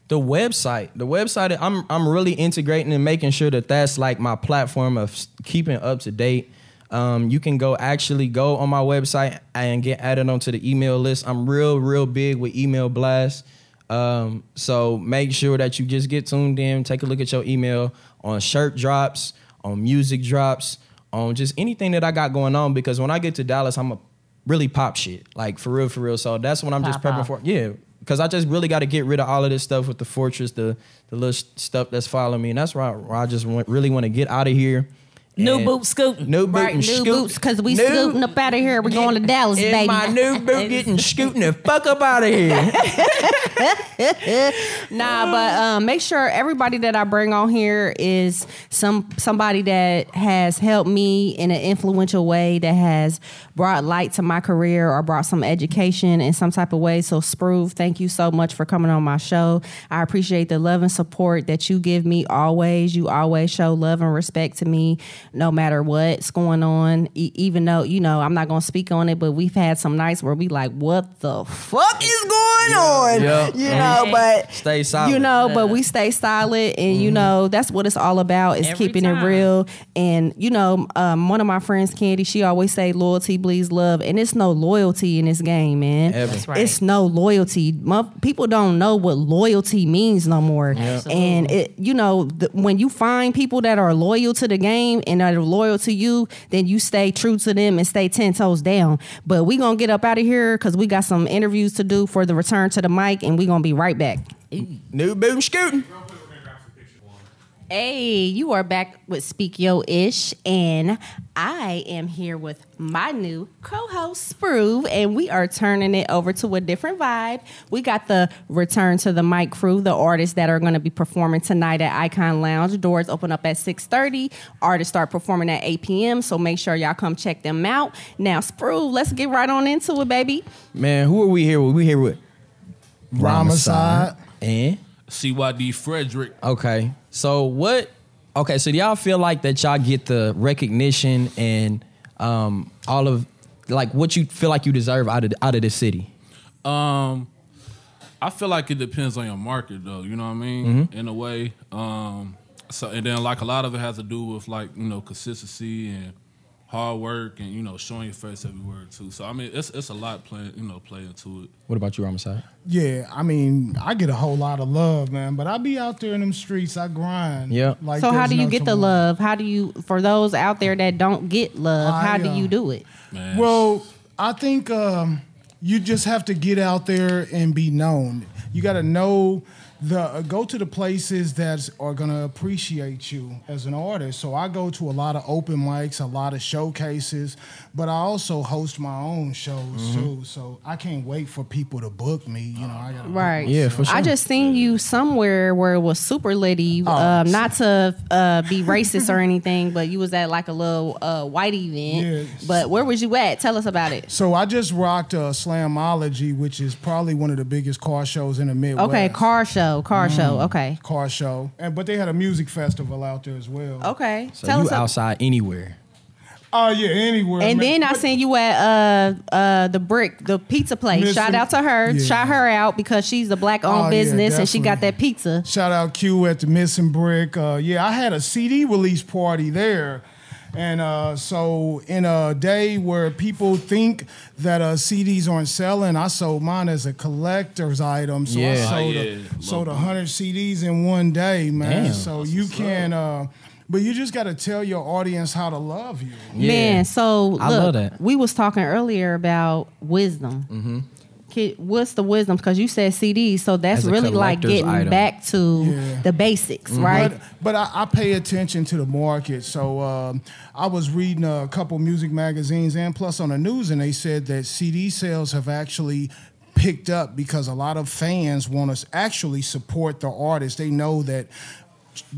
[SPEAKER 2] the website. The website. I'm I'm really integrating and making sure that that's like my platform of keeping up to date. Um, you can go actually go on my website and get added onto the email list. I'm real real big with email blasts. Um, so make sure that you just get tuned in. Take a look at your email on shirt drops, on music drops, on just anything that I got going on. Because when I get to Dallas, I'm a really pop shit, like for real, for real. So that's what I'm just prepping
[SPEAKER 1] off.
[SPEAKER 2] for. Yeah, because I just really got to get rid of all of this stuff with the fortress, the the little stuff that's following me, and that's why where I just want, really want to get out of here.
[SPEAKER 1] New boot scooting.
[SPEAKER 2] New boot
[SPEAKER 3] Right,
[SPEAKER 2] and
[SPEAKER 3] new
[SPEAKER 2] scoot.
[SPEAKER 3] boots because we
[SPEAKER 2] New-
[SPEAKER 3] scooting up out of here. We're going to Dallas,
[SPEAKER 2] in
[SPEAKER 3] baby.
[SPEAKER 2] my new boot getting scooting the fuck up out of here.
[SPEAKER 3] Nah, but um, make sure everybody that I bring on here is some somebody that has helped me in an influential way, that has brought light to my career or brought some education in some type of way. So, Sprove, thank you so much for coming on my show. I appreciate the love and support that you give me always. You always show love and respect to me, no matter what's going on. E- even though you know I'm not gonna speak on it, but we've had some nights where we like, what the fuck is going on?
[SPEAKER 2] Yeah.
[SPEAKER 3] You know, but
[SPEAKER 2] Stay solid.
[SPEAKER 3] you know, but we stay solid, and you know that's what it's all about is
[SPEAKER 1] Every
[SPEAKER 3] keeping
[SPEAKER 1] time.
[SPEAKER 3] it real. And you know, um, one of my friends, Candy, she always say loyalty bleeds love, and it's no loyalty in this game, man.
[SPEAKER 2] Ever.
[SPEAKER 1] That's right.
[SPEAKER 3] It's no loyalty. Mo- People don't know what loyalty means no more. And it, you know, the, when you find people that are loyal to the game and that are loyal to you, then you stay true to them and stay ten toes down. But we gonna get up out of here because we got some interviews to do for the return to the mic, and we gonna be right back.
[SPEAKER 2] new boom scooting.
[SPEAKER 3] Hey, you are back with Speak Yo Ish, and I am here with my new co-host Sprove, and we are turning it over to a different vibe. We got the return to the mic crew, the artists that are going to be performing tonight at Icon Lounge. Doors open up at six thirty. Artists start performing at eight p.m. So make sure y'all come check them out. Now, Sprove, let's get right on into it, baby.
[SPEAKER 2] Man, who are we here with? We here with
[SPEAKER 5] Ramazad.
[SPEAKER 2] And
[SPEAKER 5] CYD Frederick.
[SPEAKER 2] okay, so what? Okay, so do y'all feel like that y'all get the recognition and um, all of like what you feel like you deserve out of out of this city?
[SPEAKER 5] Um, I feel like it depends on your market, though. You know what I mean? In a way. Um, so and then like a lot of it has to do with like you know consistency and hard work and you know showing your face everywhere too. So I mean, it's it's a lot playing you know playing to it.
[SPEAKER 2] What about you, Ramasai?
[SPEAKER 6] Yeah, I mean, I get a whole lot of love, man. But I be out there in them streets. I grind.
[SPEAKER 2] Yeah.
[SPEAKER 6] Like
[SPEAKER 3] so how do you
[SPEAKER 6] no
[SPEAKER 3] get the love? How do you for those out there that don't get love?
[SPEAKER 6] I,
[SPEAKER 3] How do
[SPEAKER 6] uh,
[SPEAKER 3] you do it?
[SPEAKER 5] Man,
[SPEAKER 6] Well, I think um, you just have to get out there and be known. You got to know the uh, go to the places that are gonna appreciate you as an artist. So I go to a lot of open mics, a lot of showcases, but I also host my own shows
[SPEAKER 2] Mm-hmm.
[SPEAKER 6] too. So I can't wait for people to book me. You know, I got
[SPEAKER 3] Right.
[SPEAKER 2] Yeah, for sure.
[SPEAKER 3] I just seen you somewhere where it was super litty. um, not to uh, be racist or anything, but you was at like a little uh, white event.
[SPEAKER 6] Yes.
[SPEAKER 3] But where was you at? Tell us about it.
[SPEAKER 6] So I just rocked uh, Slamology, which is probably one of the biggest car shows in the Midwest.
[SPEAKER 3] Okay, car show, car show. Okay,
[SPEAKER 6] car show, and but they had a music festival out there as well.
[SPEAKER 3] okay.
[SPEAKER 2] So
[SPEAKER 3] Tell
[SPEAKER 2] you
[SPEAKER 3] us. a-
[SPEAKER 2] outside anywhere?
[SPEAKER 6] Oh yeah, anywhere.
[SPEAKER 3] and
[SPEAKER 6] man.
[SPEAKER 3] then I
[SPEAKER 6] But-
[SPEAKER 3] seen you at uh uh the brick, the pizza place.
[SPEAKER 6] Miss-
[SPEAKER 3] Shout out to her.
[SPEAKER 6] Yeah.
[SPEAKER 3] Shout her out because she's a black owned
[SPEAKER 6] Oh, yeah,
[SPEAKER 3] business and she got
[SPEAKER 6] definitely.
[SPEAKER 3] that pizza.
[SPEAKER 6] Shout out Q at the Missing Brick. Uh, yeah, I had a CD release party there. And uh, so, in a day where people think that uh, CDs aren't selling, I sold mine as a collector's item. So I
[SPEAKER 2] Yeah.
[SPEAKER 6] sold,
[SPEAKER 5] Oh, yeah.
[SPEAKER 6] a, sold 100 CDs in one day, man.
[SPEAKER 2] Damn.
[SPEAKER 6] So you can, uh, but you just got to tell your audience how to love you.
[SPEAKER 2] Yeah.
[SPEAKER 3] Man, so look,
[SPEAKER 2] I love that.
[SPEAKER 3] we was talking earlier about wisdom. Mm-hmm. What's the wisdom? Because you said CDs, so that's really like getting
[SPEAKER 2] item.
[SPEAKER 3] back to
[SPEAKER 6] Yeah. Mm-hmm.
[SPEAKER 3] the basics, right?
[SPEAKER 6] But, but I, I pay attention to the market. So um, I was reading a couple music magazines and plus on the news, and they said that CD sales have actually picked up because a lot of fans want to actually support the artist. They know that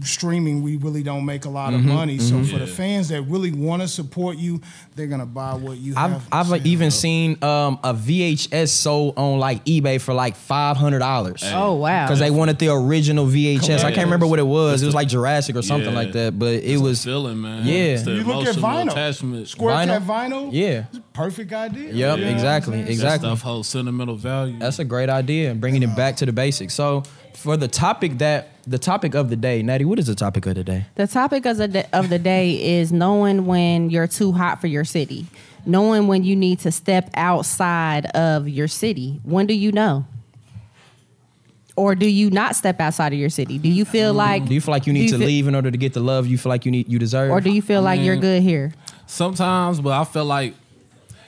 [SPEAKER 6] streaming we really don't make a lot of
[SPEAKER 2] Mm-hmm,
[SPEAKER 6] money. So for the fans that really want to support you, they're gonna buy what you
[SPEAKER 2] I've
[SPEAKER 6] have.
[SPEAKER 2] I've even
[SPEAKER 6] sell.
[SPEAKER 2] seen um, a VHS sold on like eBay for like five hundred dollars.
[SPEAKER 3] Oh wow!
[SPEAKER 2] Because they wanted the original VHS. I can't remember what it was. It was like Jurassic or something
[SPEAKER 5] Yeah.
[SPEAKER 2] like that. But it
[SPEAKER 5] It's
[SPEAKER 2] was
[SPEAKER 5] the feeling, man.
[SPEAKER 2] Yeah.
[SPEAKER 5] It's the
[SPEAKER 6] You look at vinyl.
[SPEAKER 5] attachment.
[SPEAKER 6] Square
[SPEAKER 2] Vinyl?
[SPEAKER 6] Cat vinyl.
[SPEAKER 2] Yeah.
[SPEAKER 6] It's a perfect idea.
[SPEAKER 2] Yep,
[SPEAKER 6] You know
[SPEAKER 2] exactly.
[SPEAKER 5] That
[SPEAKER 2] exactly.
[SPEAKER 5] stuff holds sentimental value.
[SPEAKER 2] That's a great idea, bringing it back to the basics. So for the topic that the topic of the day, Natty, what is the topic of the day?
[SPEAKER 3] The topic of the, of the day is knowing when you're too hot for your city, knowing when you need to step outside of your city. When do you know? or do you not step outside of your city? Do you feel mm. like
[SPEAKER 2] Do you feel like you
[SPEAKER 3] do
[SPEAKER 2] need to
[SPEAKER 3] feel-
[SPEAKER 2] leave in order to get the love you feel like you need you deserve?
[SPEAKER 3] or do you feel like you're
[SPEAKER 5] mm.
[SPEAKER 3] good here?
[SPEAKER 5] Sometimes, but I feel like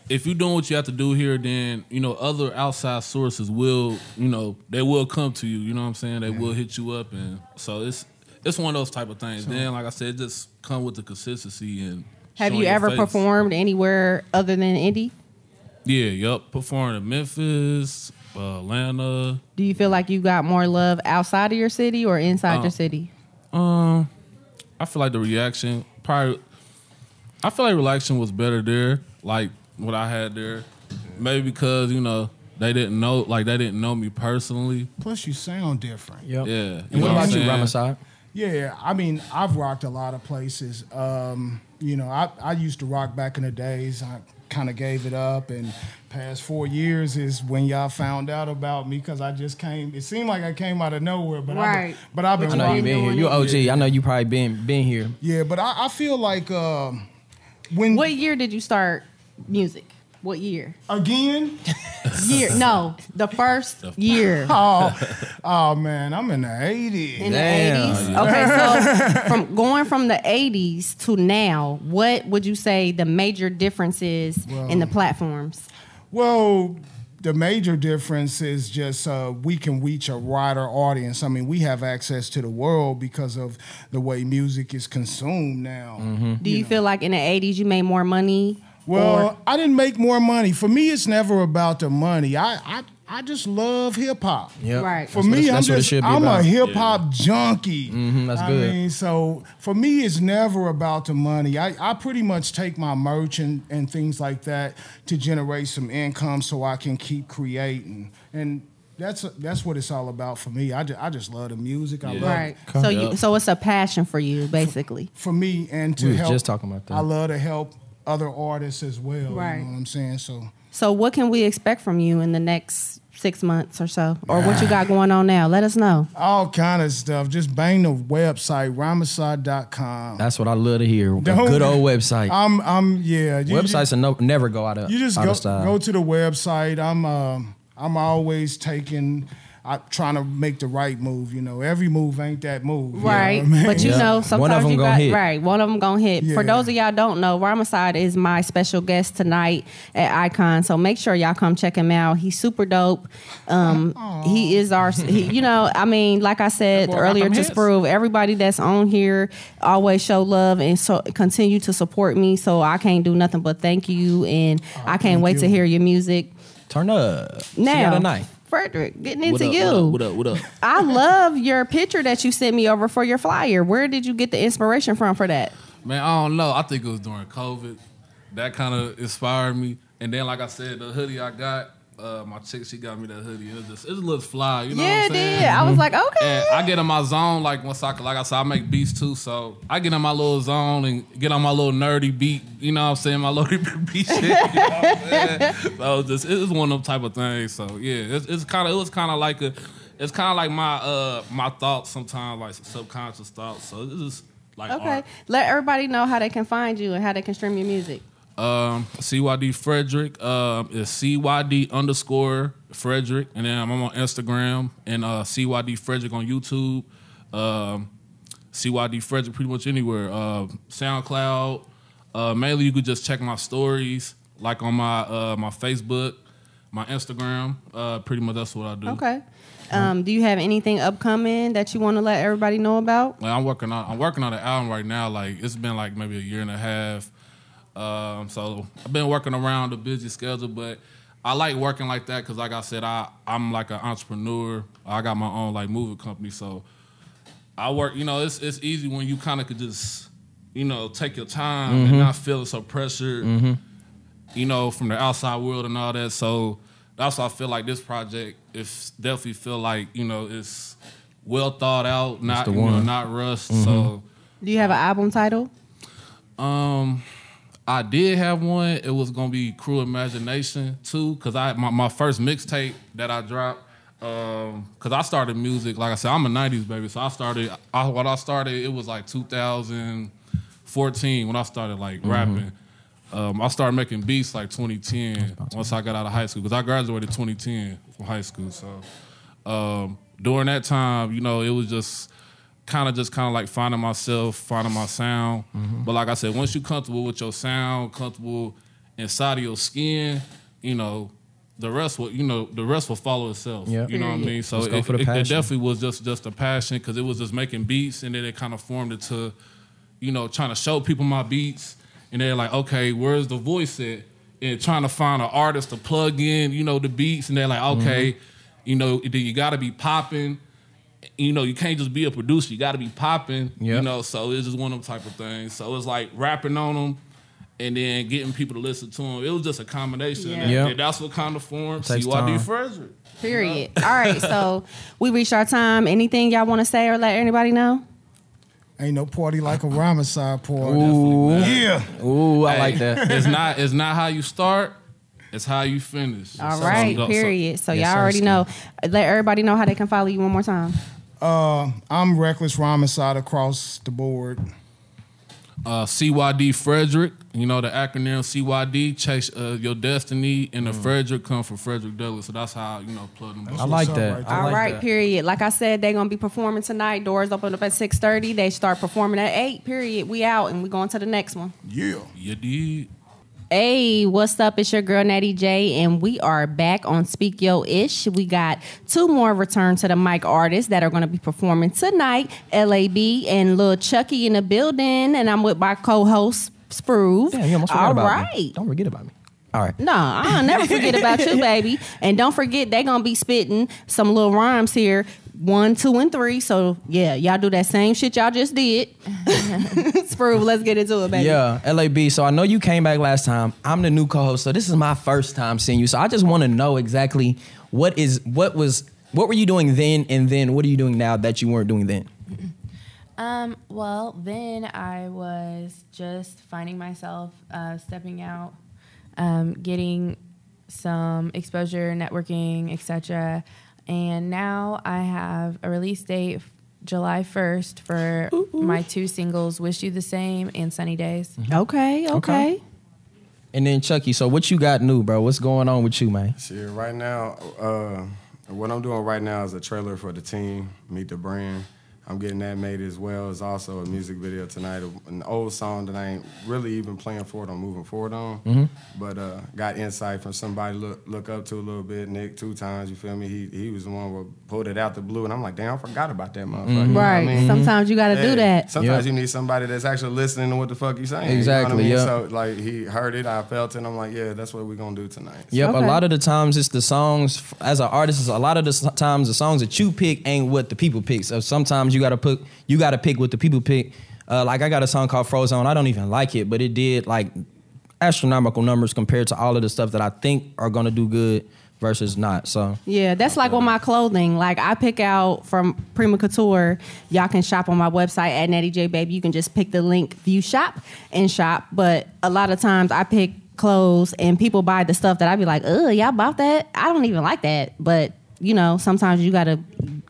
[SPEAKER 5] if you're doing what you have to do here, then you know other outside sources will, you know, they will come to you. You know what I'm saying? They will hit you up, and so it's it's one of those type of things. then, like I said, just come with the consistency and.
[SPEAKER 3] Have you ever
[SPEAKER 5] face.
[SPEAKER 3] performed anywhere other than Indy?
[SPEAKER 5] Yeah, yep. Performed in Memphis, uh, Atlanta.
[SPEAKER 3] Do you feel like you got more love outside of your city or inside
[SPEAKER 5] Uh,
[SPEAKER 3] your city?
[SPEAKER 5] Um, I feel like the reaction probably. I feel like reaction was better there, like what I had there. Maybe because you know they didn't know, like they didn't know me personally.
[SPEAKER 6] Plus, you sound different.
[SPEAKER 2] Yep.
[SPEAKER 5] Yeah.
[SPEAKER 2] And what
[SPEAKER 5] know
[SPEAKER 2] about you,
[SPEAKER 5] saying?
[SPEAKER 2] Ramasad?
[SPEAKER 6] Yeah, I mean, I've rocked a lot of places. Um, you know, I, I used to rock back in the days. I kind of gave it up, and past four years is when y'all found out about me because I just came. It seemed like I came out of nowhere, but I've
[SPEAKER 3] Right.
[SPEAKER 6] been, but I've been
[SPEAKER 2] I know you've been here. You
[SPEAKER 3] it.
[SPEAKER 2] OG. I know you probably been been here.
[SPEAKER 6] Yeah, but I, I feel like um, when
[SPEAKER 3] What year did you start music? What year?
[SPEAKER 6] again.
[SPEAKER 3] Year? No, the first year.
[SPEAKER 6] Oh, oh man, I'm in the eighties.
[SPEAKER 3] In
[SPEAKER 2] Damn.
[SPEAKER 3] the 80s. Okay, so from going from the 80s to now, what would you say the major difference is in the platforms?
[SPEAKER 6] Well, the major difference is just uh, we can reach a wider audience. I mean, we have access to the world because of the way music is consumed now.
[SPEAKER 3] Do you, feel like in the 80s you made more money?
[SPEAKER 6] Well,
[SPEAKER 3] or-
[SPEAKER 6] I didn't make more money. For me, it's never about the money. I I, I just love hip hop.
[SPEAKER 2] Yep.
[SPEAKER 3] Right.
[SPEAKER 6] For
[SPEAKER 2] That's
[SPEAKER 6] me, I'm
[SPEAKER 2] that's what it
[SPEAKER 6] just I'm
[SPEAKER 2] about.
[SPEAKER 6] a hip hop junkie.
[SPEAKER 2] Mhm, that's
[SPEAKER 6] I
[SPEAKER 2] good.
[SPEAKER 6] mean, so for me, it's never about the money. I, I pretty much take my merch and, and things like that to generate some income so I can keep creating. And that's that's what it's all about for me. I just, I just love the music. I love
[SPEAKER 3] Right. So you so it's a passion for you basically.
[SPEAKER 6] for me and to
[SPEAKER 2] We was
[SPEAKER 6] help.
[SPEAKER 2] just talking about that.
[SPEAKER 6] I love to help other artists as well.
[SPEAKER 3] Right.
[SPEAKER 6] You know what I'm saying? So
[SPEAKER 3] So what can we expect from you in the next 6 months or so? Or what you got going on now? Let us know.
[SPEAKER 6] all kind of stuff. Just bang the website, ramasad.com.
[SPEAKER 2] That's what I love to hear. A
[SPEAKER 6] Don't-
[SPEAKER 2] good old website.
[SPEAKER 6] I'm I'm yeah. you-
[SPEAKER 2] Websites are no, never go out of
[SPEAKER 6] You just
[SPEAKER 2] out
[SPEAKER 6] go
[SPEAKER 2] of style.
[SPEAKER 6] go to the website. I'm um I'm always taking. I'm trying to make the right move. You know, every move ain't that move. you know
[SPEAKER 3] Right.
[SPEAKER 6] I mean?
[SPEAKER 3] But you
[SPEAKER 2] Yeah.
[SPEAKER 3] know, sometimes you got
[SPEAKER 2] hit.
[SPEAKER 3] right. One of them gonna hit. For those of y'all don't know, Ramasad is my special guest tonight at Icon. So make sure y'all come check him out. He's super dope. Um, he is our. He, you know, I mean, like I said
[SPEAKER 5] boy
[SPEAKER 3] earlier
[SPEAKER 5] them
[SPEAKER 3] to
[SPEAKER 5] hits.
[SPEAKER 3] Sprove, everybody that's on here always show love and so continue to support me. So I can't do nothing but thank you, and I can't
[SPEAKER 6] thank
[SPEAKER 3] wait to hear your music.
[SPEAKER 2] Turn up. She
[SPEAKER 3] Now,
[SPEAKER 2] got a knife.
[SPEAKER 3] Frederick, getting
[SPEAKER 5] What
[SPEAKER 3] into
[SPEAKER 5] up,
[SPEAKER 3] you.
[SPEAKER 5] What up? What up? What up?
[SPEAKER 3] I love your picture that you sent me over for your flyer. Where did you get the inspiration from for that?
[SPEAKER 5] Man, I don't know. I think it was during COVID. That kind of inspired me. And then, like I said, the hoodie I got, uh, my chick, she got me that hoodie. It was just, it looks fly. You know
[SPEAKER 3] yeah,
[SPEAKER 5] what
[SPEAKER 3] it
[SPEAKER 5] I'm saying?
[SPEAKER 3] did. I was like, okay.
[SPEAKER 5] And I get in my zone like once I like I said I make beats too, so I get in my little zone and get on my little nerdy beat. You know what I'm saying? My little beat shit. You know what I'm saying? So just it was one of them type of things. So yeah, it's, it's kind of it was kind of like a it's kind of like my uh my thoughts sometimes like subconscious thoughts. So this is like
[SPEAKER 3] Okay.
[SPEAKER 5] art.
[SPEAKER 3] Let everybody know how they can find you and how they can stream your music.
[SPEAKER 5] Um, CYD Frederick um, is CYD underscore Frederick, and then I'm on Instagram and uh, CYD Frederick on YouTube. Um, CYD Frederick pretty much anywhere. Uh, SoundCloud. Uh, mainly, you could just check my stories, like on my uh, my Facebook, my Instagram. Uh, pretty much that's what I do.
[SPEAKER 3] Okay. Um, do you have anything upcoming that you want to let everybody know about?
[SPEAKER 5] Like I'm working on I'm working on an album right now. Like it's been like maybe a year and a half. Um, so I've been working around a busy schedule, but I like working like that because, like I said, I I'm like an entrepreneur. I got my own like movie company, so I work. You know, it's it's easy when you kind of could just you know take your time and not feel so pressured. You know, from the outside world and all that. So that's why I feel like this project is definitely feel like you know it's well thought out, not you know, not rushed. So.
[SPEAKER 3] Do you have an album title?
[SPEAKER 5] Um, I did have one. It was gonna be Crew Imagination too, cause I my, my first mixtape that I dropped. Um, cause I started music like I said, I'm a '90s baby, so I started. I, when I started, it was like 2014 when I started like rapping. Um, I started making beats like 2010 once I got out of high school, cause I graduated 2010 from high school. So, um, during that time, you know, it was just kind of just kind of like finding myself, finding my sound. But like I said, once you're comfortable with your sound, comfortable inside of your skin, you know, the rest will, you know, the rest will follow itself.
[SPEAKER 2] Yeah.
[SPEAKER 5] You know what I mean? So it, it- it definitely was just just a passion because it was just making beats, and then it kind of formed into, you know, trying to show people my beats, and they're like, okay, where's the voice at? And trying to find an artist to plug in, you know, the beats, and they're like, okay,
[SPEAKER 2] Mm-hmm.
[SPEAKER 5] you know, then you got to be popping. You know, you can't just be a producer. You got to be popping. You know, so it's just one of them type of things. So it's like rapping on them. And then getting people to listen to them. It was just a combination.
[SPEAKER 3] Yeah.
[SPEAKER 2] Yep.
[SPEAKER 5] and that's what kind of formed
[SPEAKER 2] Takes
[SPEAKER 5] CYD
[SPEAKER 2] time.
[SPEAKER 5] Frederick.
[SPEAKER 3] Period. All right, so we reached our time. Anything y'all want to say or let anybody know?
[SPEAKER 6] Ain't no party like a Ramasai party. Yeah.
[SPEAKER 2] Ooh, I
[SPEAKER 5] Hey,
[SPEAKER 2] like that.
[SPEAKER 5] it's not it's not how you start, it's how you finish.
[SPEAKER 3] All
[SPEAKER 5] So-
[SPEAKER 3] right,
[SPEAKER 5] so- so-
[SPEAKER 3] period. So
[SPEAKER 2] Yes,
[SPEAKER 3] y'all already know. Let everybody know how they can follow you one more time.
[SPEAKER 6] Uh, I'm reckless Ramasai across the board.
[SPEAKER 5] uh, CYD Frederick, you know the acronym CYD, chase uh, your destiny, and the Frederick come from Frederick Douglass. So that's how you know plug them.
[SPEAKER 2] I like that.
[SPEAKER 6] right
[SPEAKER 3] All
[SPEAKER 2] like
[SPEAKER 3] right,
[SPEAKER 2] that.
[SPEAKER 3] period. Like I said, they're gonna be performing tonight. Doors open up at six thirty. They start performing at eight. Period. We out and we going to the next one.
[SPEAKER 6] Yeah.
[SPEAKER 5] You did.
[SPEAKER 3] Hey, what's up? It's your girl Natty J, and we are back on Speak Yo Ish. We got two more return to the mic artists that are going to be performing tonight. LAB and Lil Chucky in the building, and I'm with my co-host Sprove.
[SPEAKER 2] Damn, you almost forgot
[SPEAKER 3] All
[SPEAKER 2] about
[SPEAKER 3] right.
[SPEAKER 2] me. Don't forget about me. All right.
[SPEAKER 3] No, I'll never forget about you, baby. And don't forget, they gonna be spitting some little rhymes here. One, two, and three. So yeah, y'all do that same shit y'all just did. Sprove, let's get into it, baby.
[SPEAKER 2] Yeah, LAB. So I know you came back last time. I'm the new co-host, so this is my first time seeing you. So I just want to know exactly what is what was what were you doing then, and then what are you doing now that you weren't doing then?
[SPEAKER 7] Um, well, then I was just finding myself uh, stepping out, um, getting some exposure, networking, etc. And now I have a release date, July 1st, for my two singles, Wish You the Same and Sunny Days.
[SPEAKER 3] Okay, okay.
[SPEAKER 2] Okay. And then Chucky. So what you got new, bro? What's going on with you, man?
[SPEAKER 8] Shit, right now, uh, what I'm doing right now is a trailer for the team, Meet the Brand. I'm getting that made as well as also a music video tonight, an old song that I ain't really even playing forward on, moving forward on.
[SPEAKER 2] Mm-hmm.
[SPEAKER 8] But uh, got insight from somebody look look up to a little bit. Nick two times, you feel me? He he was the one who pulled it out the blue, and I'm like, damn, I forgot about that motherfucker. You know what I
[SPEAKER 3] Right.
[SPEAKER 8] mean?
[SPEAKER 3] Sometimes you got to do that.
[SPEAKER 8] Sometimes
[SPEAKER 2] Yeah.
[SPEAKER 8] you need somebody that's actually listening to what the fuck you're saying.
[SPEAKER 2] Exactly,
[SPEAKER 8] You know
[SPEAKER 2] yeah.
[SPEAKER 8] what I mean? So like he heard it, I felt it, and I'm like, yeah, that's what we're gonna do tonight.
[SPEAKER 2] Yep.
[SPEAKER 3] Okay.
[SPEAKER 2] A lot of the times it's the songs as an artist. A lot of the times the songs that you pick ain't what the people pick. So sometimes you gotta put you gotta pick what the people pick. Uh, like I got a song called Frozen. I don't even like it, but it did like astronomical numbers compared to all of the stuff that I think are gonna do good versus not. So
[SPEAKER 3] Yeah, that's like with my clothing. Like I pick out from Prima Couture. Y'all can shop on my website at Natty J Baby. You can just pick the link, view shop, and shop. But a lot of times I pick clothes and people buy the stuff that I'd be like, ugh, y'all bought that? I don't even like that. But you know, sometimes you gotta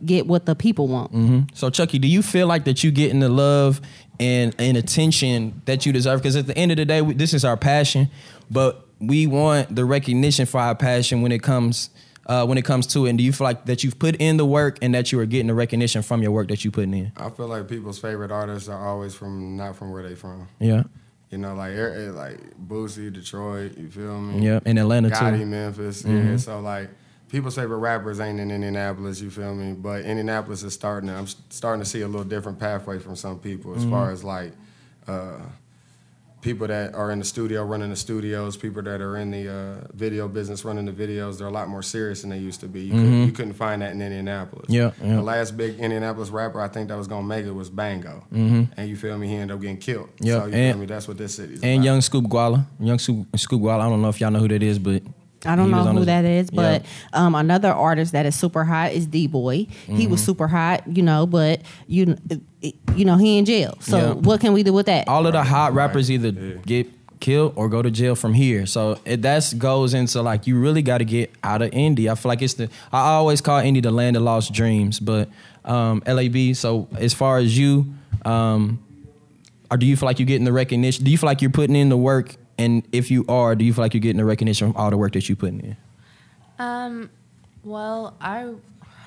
[SPEAKER 3] get what the people want. Mm-hmm.
[SPEAKER 2] So Chucky, do you feel like that you getting the love and and attention that you deserve? Because at the end of the day, this is our passion, but we want the recognition for our passion when it comes uh, when it comes to it. And do you feel like that you've put in the work and that you are getting the recognition from your work that you putting in?
[SPEAKER 8] I feel like people's favorite artists are always from not from where they from.
[SPEAKER 2] Yeah,
[SPEAKER 8] You know, like like Boosie, Detroit. You feel me?
[SPEAKER 2] yeah, in Atlanta
[SPEAKER 8] Gotti,
[SPEAKER 2] too.
[SPEAKER 8] Memphis. Yeah. So like, people's favorite rappers ain't in Indianapolis. You feel me? But Indianapolis is starting. To, I'm starting to see a little different pathway from some people as far as like. Uh, People that are in the studio running the studios, people that are in the uh, video business running the videos, they're a lot more serious than they used to be. You, couldn't, you couldn't find that in Indianapolis.
[SPEAKER 2] Yeah, yeah.
[SPEAKER 8] The last big Indianapolis rapper I think that was gonna make it was Bango. And you feel me? He ended up getting killed.
[SPEAKER 2] Yeah,
[SPEAKER 8] So you
[SPEAKER 2] and-
[SPEAKER 8] feel me? That's what this city's
[SPEAKER 2] And
[SPEAKER 8] about.
[SPEAKER 2] Young Scoop Guala, Young Scoop, Scoop Guala. I don't know if y'all know who that is, but
[SPEAKER 3] I don't
[SPEAKER 2] he
[SPEAKER 3] know who
[SPEAKER 2] his-
[SPEAKER 3] that is, but
[SPEAKER 2] Yeah.
[SPEAKER 3] um, another artist that is super hot is D Boy. He
[SPEAKER 2] Mm-hmm.
[SPEAKER 3] was super hot, you know, but you you know he in jail. So
[SPEAKER 2] Yeah.
[SPEAKER 3] what can we do with that?
[SPEAKER 2] all of the hot rappers either
[SPEAKER 8] Yeah.
[SPEAKER 2] get killed or go to jail from here. So it that's goes into like you really got to get out of Indy. I feel like it's the I always call Indy the land of lost dreams, but um, LAB. So as far as you, um, or do you feel like you're getting the recognition? Do you feel like you're putting in the work? And if you are, do you feel like you're getting the recognition from all the work that you're putting in?
[SPEAKER 7] Um, well, I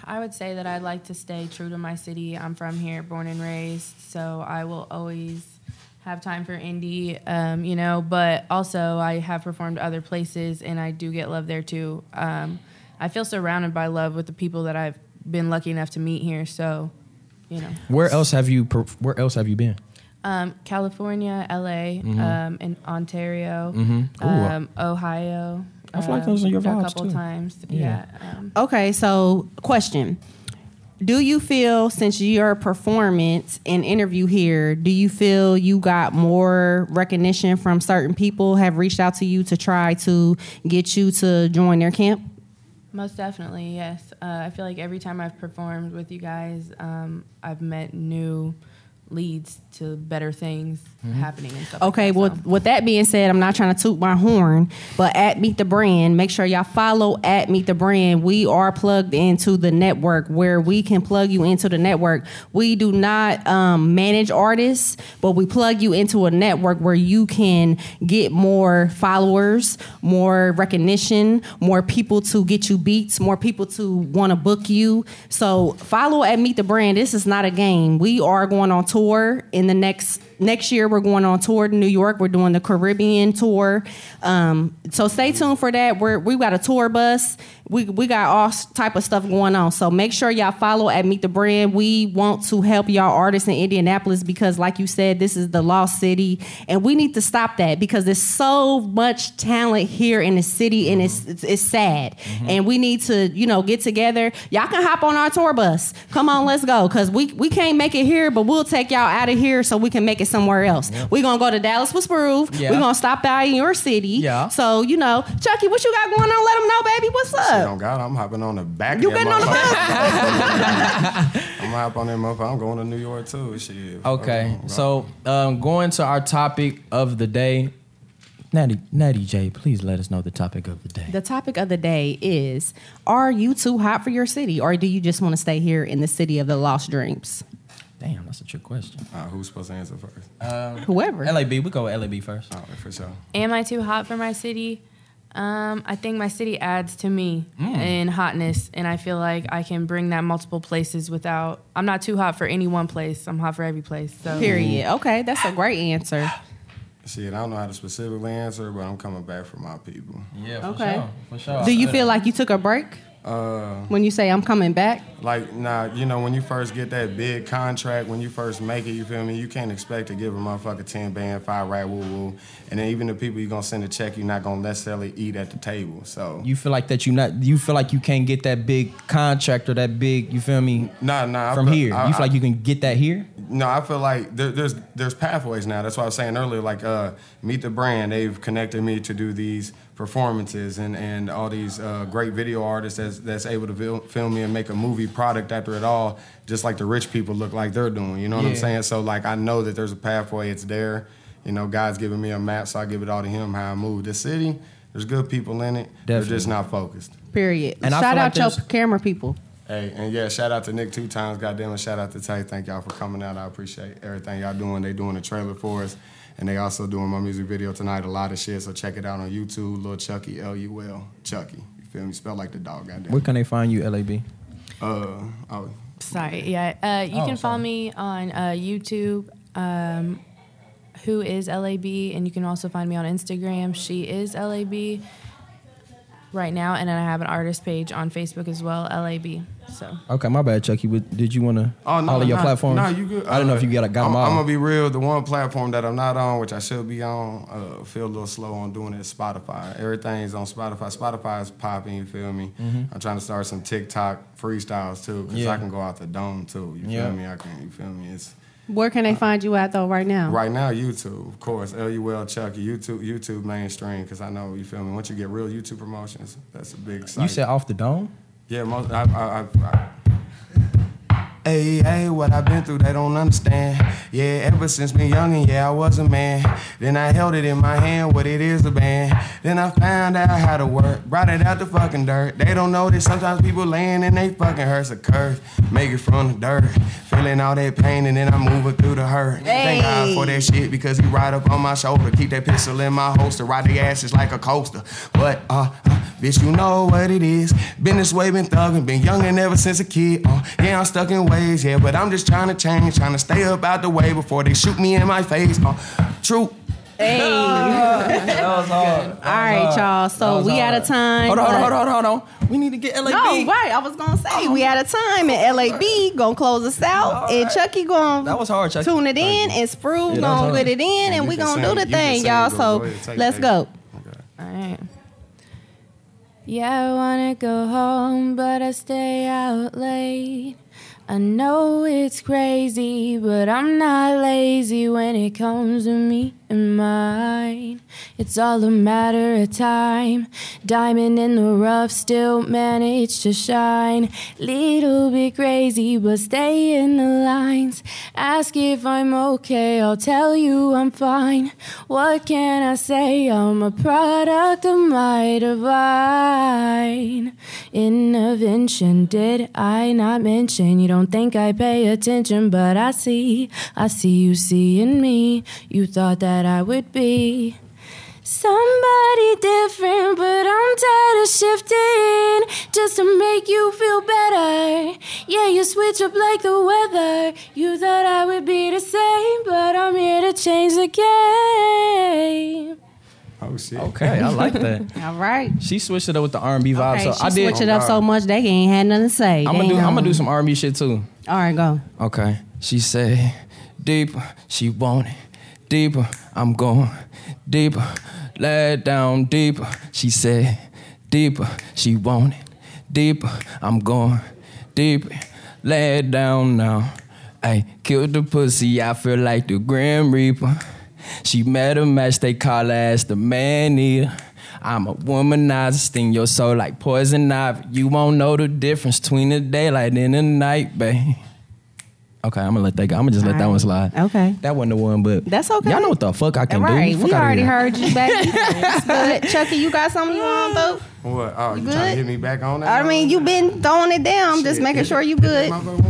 [SPEAKER 7] I would say that I'd like to stay true to my city. I'm from here, born and raised, so I will always have time for Indy, um, you know. But also, I have performed other places, and I do get love there too. Um, I feel surrounded by love with the people that I've been lucky enough to meet here. So, you know,
[SPEAKER 2] Where else have you? per- Where else have you been?
[SPEAKER 7] um, California, LA,
[SPEAKER 2] Mm-hmm.
[SPEAKER 7] um, in Ontario,
[SPEAKER 2] Ooh.
[SPEAKER 7] um, Ohio.
[SPEAKER 2] I feel like those are your
[SPEAKER 7] a couple
[SPEAKER 2] too.
[SPEAKER 7] times.
[SPEAKER 2] Yeah.
[SPEAKER 7] Yeah. Um,
[SPEAKER 3] Okay, so question. Do you feel since your performance and interview here, do you feel you got more recognition from certain people have reached out to you to try to get you to join their camp?
[SPEAKER 7] Most definitely, yes. Uh, I feel like every time I've performed with you guys, um, I've met new leads to better things happening and stuff.
[SPEAKER 3] Okay,
[SPEAKER 7] like
[SPEAKER 3] well,
[SPEAKER 7] so.
[SPEAKER 3] with that being said, I'm not trying to toot my horn, but at Meet the Brand, make sure y'all follow at Meet the Brand. We are plugged into the network where we can plug you into the network. We do not um, manage artists, but we plug you into a network where you can get more followers, more recognition, more people to get you beats, more people to want to book you. So follow at Meet the Brand. This is not a game. We are going on tour in the next next year we're going on tour to New York. We're doing the Caribbean tour. Um, so stay tuned for that. We're we got a tour bus. We we got all type of stuff going on. So make sure y'all follow at Meet the Brand. We want to help y'all artists in Indianapolis because, like you said, this is the lost city, and we need to stop that because there's so much talent here in the city, and it's mm-hmm. it's, it's sad. Mm-hmm. And we need to you know get together. Y'all can hop on our tour bus. Come on, let's go. Cause we we can't make it here, but we'll take y'all out of here so we can make it somewhere else. We're gonna go to Dallas with Sprove.
[SPEAKER 2] Yeah.
[SPEAKER 3] We're gonna stop by in your city.
[SPEAKER 2] Yeah.
[SPEAKER 3] So you know, Chucky, what you got going on? Let them know, baby. What's
[SPEAKER 8] Shit,
[SPEAKER 3] up?
[SPEAKER 8] on God, I'm hopping on the back
[SPEAKER 3] You
[SPEAKER 8] of that
[SPEAKER 3] getting on the
[SPEAKER 8] motherfucker.
[SPEAKER 3] bus?
[SPEAKER 8] I'm gonna hop on that motherfucker. I'm going to New York too. Shit.
[SPEAKER 2] Okay,
[SPEAKER 8] Fuck,
[SPEAKER 2] so um, going to our topic of the day, Natty Natty J, please let us know the topic of the day.
[SPEAKER 3] The topic of the day is: Are you too hot for your city, or do you just want to stay here in the city of the lost dreams?
[SPEAKER 2] Damn, that's a trick question.
[SPEAKER 8] Uh, who's supposed to answer first?
[SPEAKER 3] Whoever.
[SPEAKER 2] LAB, we go with LAB first.
[SPEAKER 8] Oh, for sure.
[SPEAKER 7] Am I too hot for my city? Um, I think my city adds to me
[SPEAKER 2] Mm.
[SPEAKER 7] in hotness, and I feel like I can bring that multiple places without. I'm not too hot for any one place. I'm hot for every place. So
[SPEAKER 3] Period. Okay, that's a great answer.
[SPEAKER 8] Shit, I don't know how to specifically answer, but I'm coming back for my people.
[SPEAKER 2] Yeah, for
[SPEAKER 3] Okay.
[SPEAKER 2] sure, for sure.
[SPEAKER 3] Do you feel like you took a break
[SPEAKER 8] Uh,
[SPEAKER 3] when you say I'm coming back?
[SPEAKER 8] like, nah, you know, when you first get that big contract, when you first make it, you feel me? You can't expect to give a motherfucker 10 band, five rap, woo woo. And then even the people you're gonna send a check, you're not gonna necessarily eat at the table. So,
[SPEAKER 2] you feel like that you not you feel like you can't get that big contract or that big you feel me
[SPEAKER 8] nah, nah. I
[SPEAKER 2] from
[SPEAKER 8] feel-
[SPEAKER 2] here.
[SPEAKER 8] I-
[SPEAKER 2] you feel
[SPEAKER 8] I-
[SPEAKER 2] like you can get that here?
[SPEAKER 8] No, I feel like there, there's there's pathways now. That's why I was saying earlier, like uh, Meet the Brand, they've connected me to do these performances and, and all these uh, great video artists that's, that's able to fil- film me and make a movie product after it all, just like the rich people look like they're doing. You know what I'm saying? So like I know that there's a pathway. It's there. You know, God's giving me a map, so I give it all to Him how I move. The city, there's good people in it. They're just not focused.
[SPEAKER 3] Period.
[SPEAKER 2] And I
[SPEAKER 3] Shout
[SPEAKER 2] feel like
[SPEAKER 3] out your camera people.
[SPEAKER 8] Hey, and yeah, shout out to Nick two times, goddamn it. Shout out to Tay. Thank y'all for coming out. I appreciate everything y'all doing. They doing a trailer for us. And they also doing my music video tonight, a lot of shit. So check it out on YouTube, Lil Chucky, L-U-L, Chucky. You feel me? Spell like the dog, goddamn.
[SPEAKER 2] Where can they find you, LAB?
[SPEAKER 8] Uh, oh,
[SPEAKER 7] Sorry. Yeah. Uh, you
[SPEAKER 2] Oh,
[SPEAKER 7] can follow me on uh, YouTube. Um, who is LAB? And you can also find me on Instagram. She is LAB. Right now, and then I have an artist page on Facebook as well, LAB. So
[SPEAKER 2] Okay, my bad, Chucky. What- Did you want to
[SPEAKER 8] Oh no,
[SPEAKER 2] all of your
[SPEAKER 8] nah,
[SPEAKER 2] platforms?
[SPEAKER 8] Nah, you good.
[SPEAKER 2] I don't know
[SPEAKER 8] Uh,
[SPEAKER 2] if you got, got
[SPEAKER 8] I'm,
[SPEAKER 2] them all.
[SPEAKER 8] I'm gonna be real. The one platform that I'm not on, which I should be on, uh, feel a little slow on doing it. Is Spotify. Everything's on Spotify. Spotify is popping. You feel me? I'm trying to start some TikTok freestyles too, because
[SPEAKER 2] Mm-hmm. Yeah.
[SPEAKER 8] I can go out the dome too. You
[SPEAKER 2] Yeah.
[SPEAKER 8] feel me? I can. You feel me? It's
[SPEAKER 3] Where can they uh, find you at though right now?
[SPEAKER 8] right now YouTube, of course. L U L Chucky. YouTube, YouTube mainstream, because I know you feel me. Once you get real YouTube promotions, that's a big. Site.
[SPEAKER 2] you said off the dome?
[SPEAKER 8] Yeah, most, I, I, I, I, Hey, hey, what I've been through, they don't understand. Yeah, ever since me young and yeah, I was a man. Then I held it in my hand, what it is, a band. Then I found out how to work, brought it out the fucking dirt. They don't know that sometimes people laying and they fucking hurts a curse. Make it from the dirt, feeling all that pain and then I'm moving through the hurt. Thank God for that shit because he right up on my shoulder. Keep that pistol in my holster, ride the asses like a coaster. But uh, uh Bitch, you know what it is. Been this way, been thugging, been youngin' ever since a kid. Uh, yeah, I'm stuck in ways, yeah, but I'm just trying to change, trying to stay up out the way before they shoot me in my face. Uh, true.
[SPEAKER 3] Hey. That was hard. That All right, y'all. So we out of time.
[SPEAKER 2] Hold on, hold on, hold on, hold on. We need to get LAB.
[SPEAKER 3] No, right. I was gonna say we out of time, and LAB gonna close us out, and Chucky gonna
[SPEAKER 2] That was hard, Chucky.
[SPEAKER 3] tune it in, and Sprove
[SPEAKER 2] that was
[SPEAKER 3] gonna put it in, and
[SPEAKER 8] you
[SPEAKER 3] we gonna
[SPEAKER 8] sing-
[SPEAKER 3] do the thing, y'all. So
[SPEAKER 8] Go ahead, take-
[SPEAKER 3] let's
[SPEAKER 8] take
[SPEAKER 3] go.
[SPEAKER 7] All right. Yeah, I wanna go home, but I stay out late. I know it's crazy, but I'm not lazy when it comes to me and mine. It's all a matter of time. Diamond in the rough, still manage to shine. Little bit crazy, but stay in the lines. Ask if I'm okay, I'll tell you I'm fine. What can I say? I'm a product of my divine intervention. Did I not mention? You don't think I pay attention, but I see. I see you seeing me. You thought that I would be. Somebody different, but I'm tired of shifting just to make you feel better. Yeah, you switch up like the weather. You thought I would be the same, but I'm here to change the game.
[SPEAKER 8] Oh shit.
[SPEAKER 2] Okay, I like that.
[SPEAKER 3] All right.
[SPEAKER 2] She switched it up with the R&B vibe.
[SPEAKER 3] Okay,
[SPEAKER 2] so
[SPEAKER 3] she
[SPEAKER 2] I did.
[SPEAKER 3] switched it up so much they ain't had nothing to say.
[SPEAKER 2] I'm gonna do.
[SPEAKER 3] ain't
[SPEAKER 2] I'm gonna
[SPEAKER 3] gonna-
[SPEAKER 2] do some R&B shit too.
[SPEAKER 3] All right, go.
[SPEAKER 2] Okay. She say, deeper, she want it. Deeper, I'm going. Deeper, lay down deeper. She said, deeper, she want it. Deeper, I'm going. Deeper, lay down now. I killed the pussy, I feel like the Grim Reaper. She met a match, they call her as the man eater. I'm a womanizer, sting your soul like poison ivy. You won't know the difference between the daylight and the night, babe. Okay, I'm gonna let that go. I'm gonna just let that one slide.
[SPEAKER 3] Okay.
[SPEAKER 2] That wasn't the one, but
[SPEAKER 3] That's okay.
[SPEAKER 2] Y'all know what the fuck I can
[SPEAKER 3] right.
[SPEAKER 2] do. Fuck
[SPEAKER 3] We
[SPEAKER 2] outta
[SPEAKER 3] already heard you, baby. It's good. Chucky, you got something you want though?
[SPEAKER 8] What? Oh, you,
[SPEAKER 3] good?
[SPEAKER 8] trying to hit me back on that?
[SPEAKER 3] I mean, you've been throwing it down. I'm just making sure you
[SPEAKER 8] Hit
[SPEAKER 3] good.
[SPEAKER 8] Hold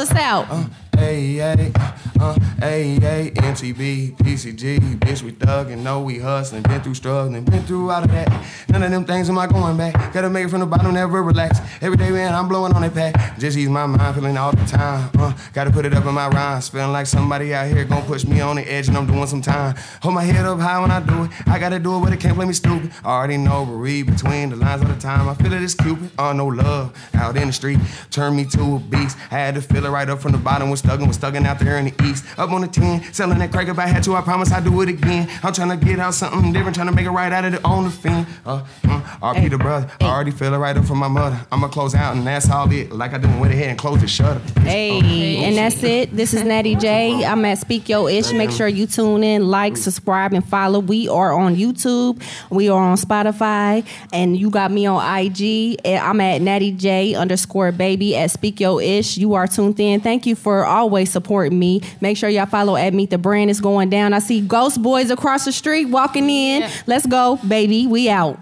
[SPEAKER 8] brother out. Uh, Hey, hey. Uh, MTB, PCG, bitch, we thuggin', know we hustlin', been through struggling, been through all of that. None of them things am I going back. Gotta make it from the bottom, never relax. Every day, man, I'm blowing on that pack. Just ease my mind, feeling all the time. Uh, gotta put it up in my rhymes. Feeling like somebody out here gon' push me on the edge, and I'm doing some time. Hold my head up high when I do it. I gotta do it, but it can't play me stupid. Already know, but read between the lines all the time. I feel it is Cupid, uh, no love out in the street. Turn me to a beast. I had to feel it right up from the bottom. Was and was stuck out there in the east. Up on the 10, selling that crack if I had to. I promise I'd do it again. I'm trying to get out something different, trying to make it right out of the on the fin. Uh, mm, RP the brother. I already feel it right up from my mother. I'ma close out and that's all it. Like I done went ahead and closed the shutter.
[SPEAKER 3] Hey, and that's it. This is Natty J. I'm at Speak Your Ish. Make sure you tune in, like, subscribe, and follow. We are on YouTube. We are on Spotify, and you got me on IG. I'm at Natty J underscore baby at Speak Your Ish. You are tuned in. Thank you for always supporting me. Make sure y'all follow at Meet the Brand. It's going down. I see Ghost Boys across the street walking in. Let's go, baby. We out.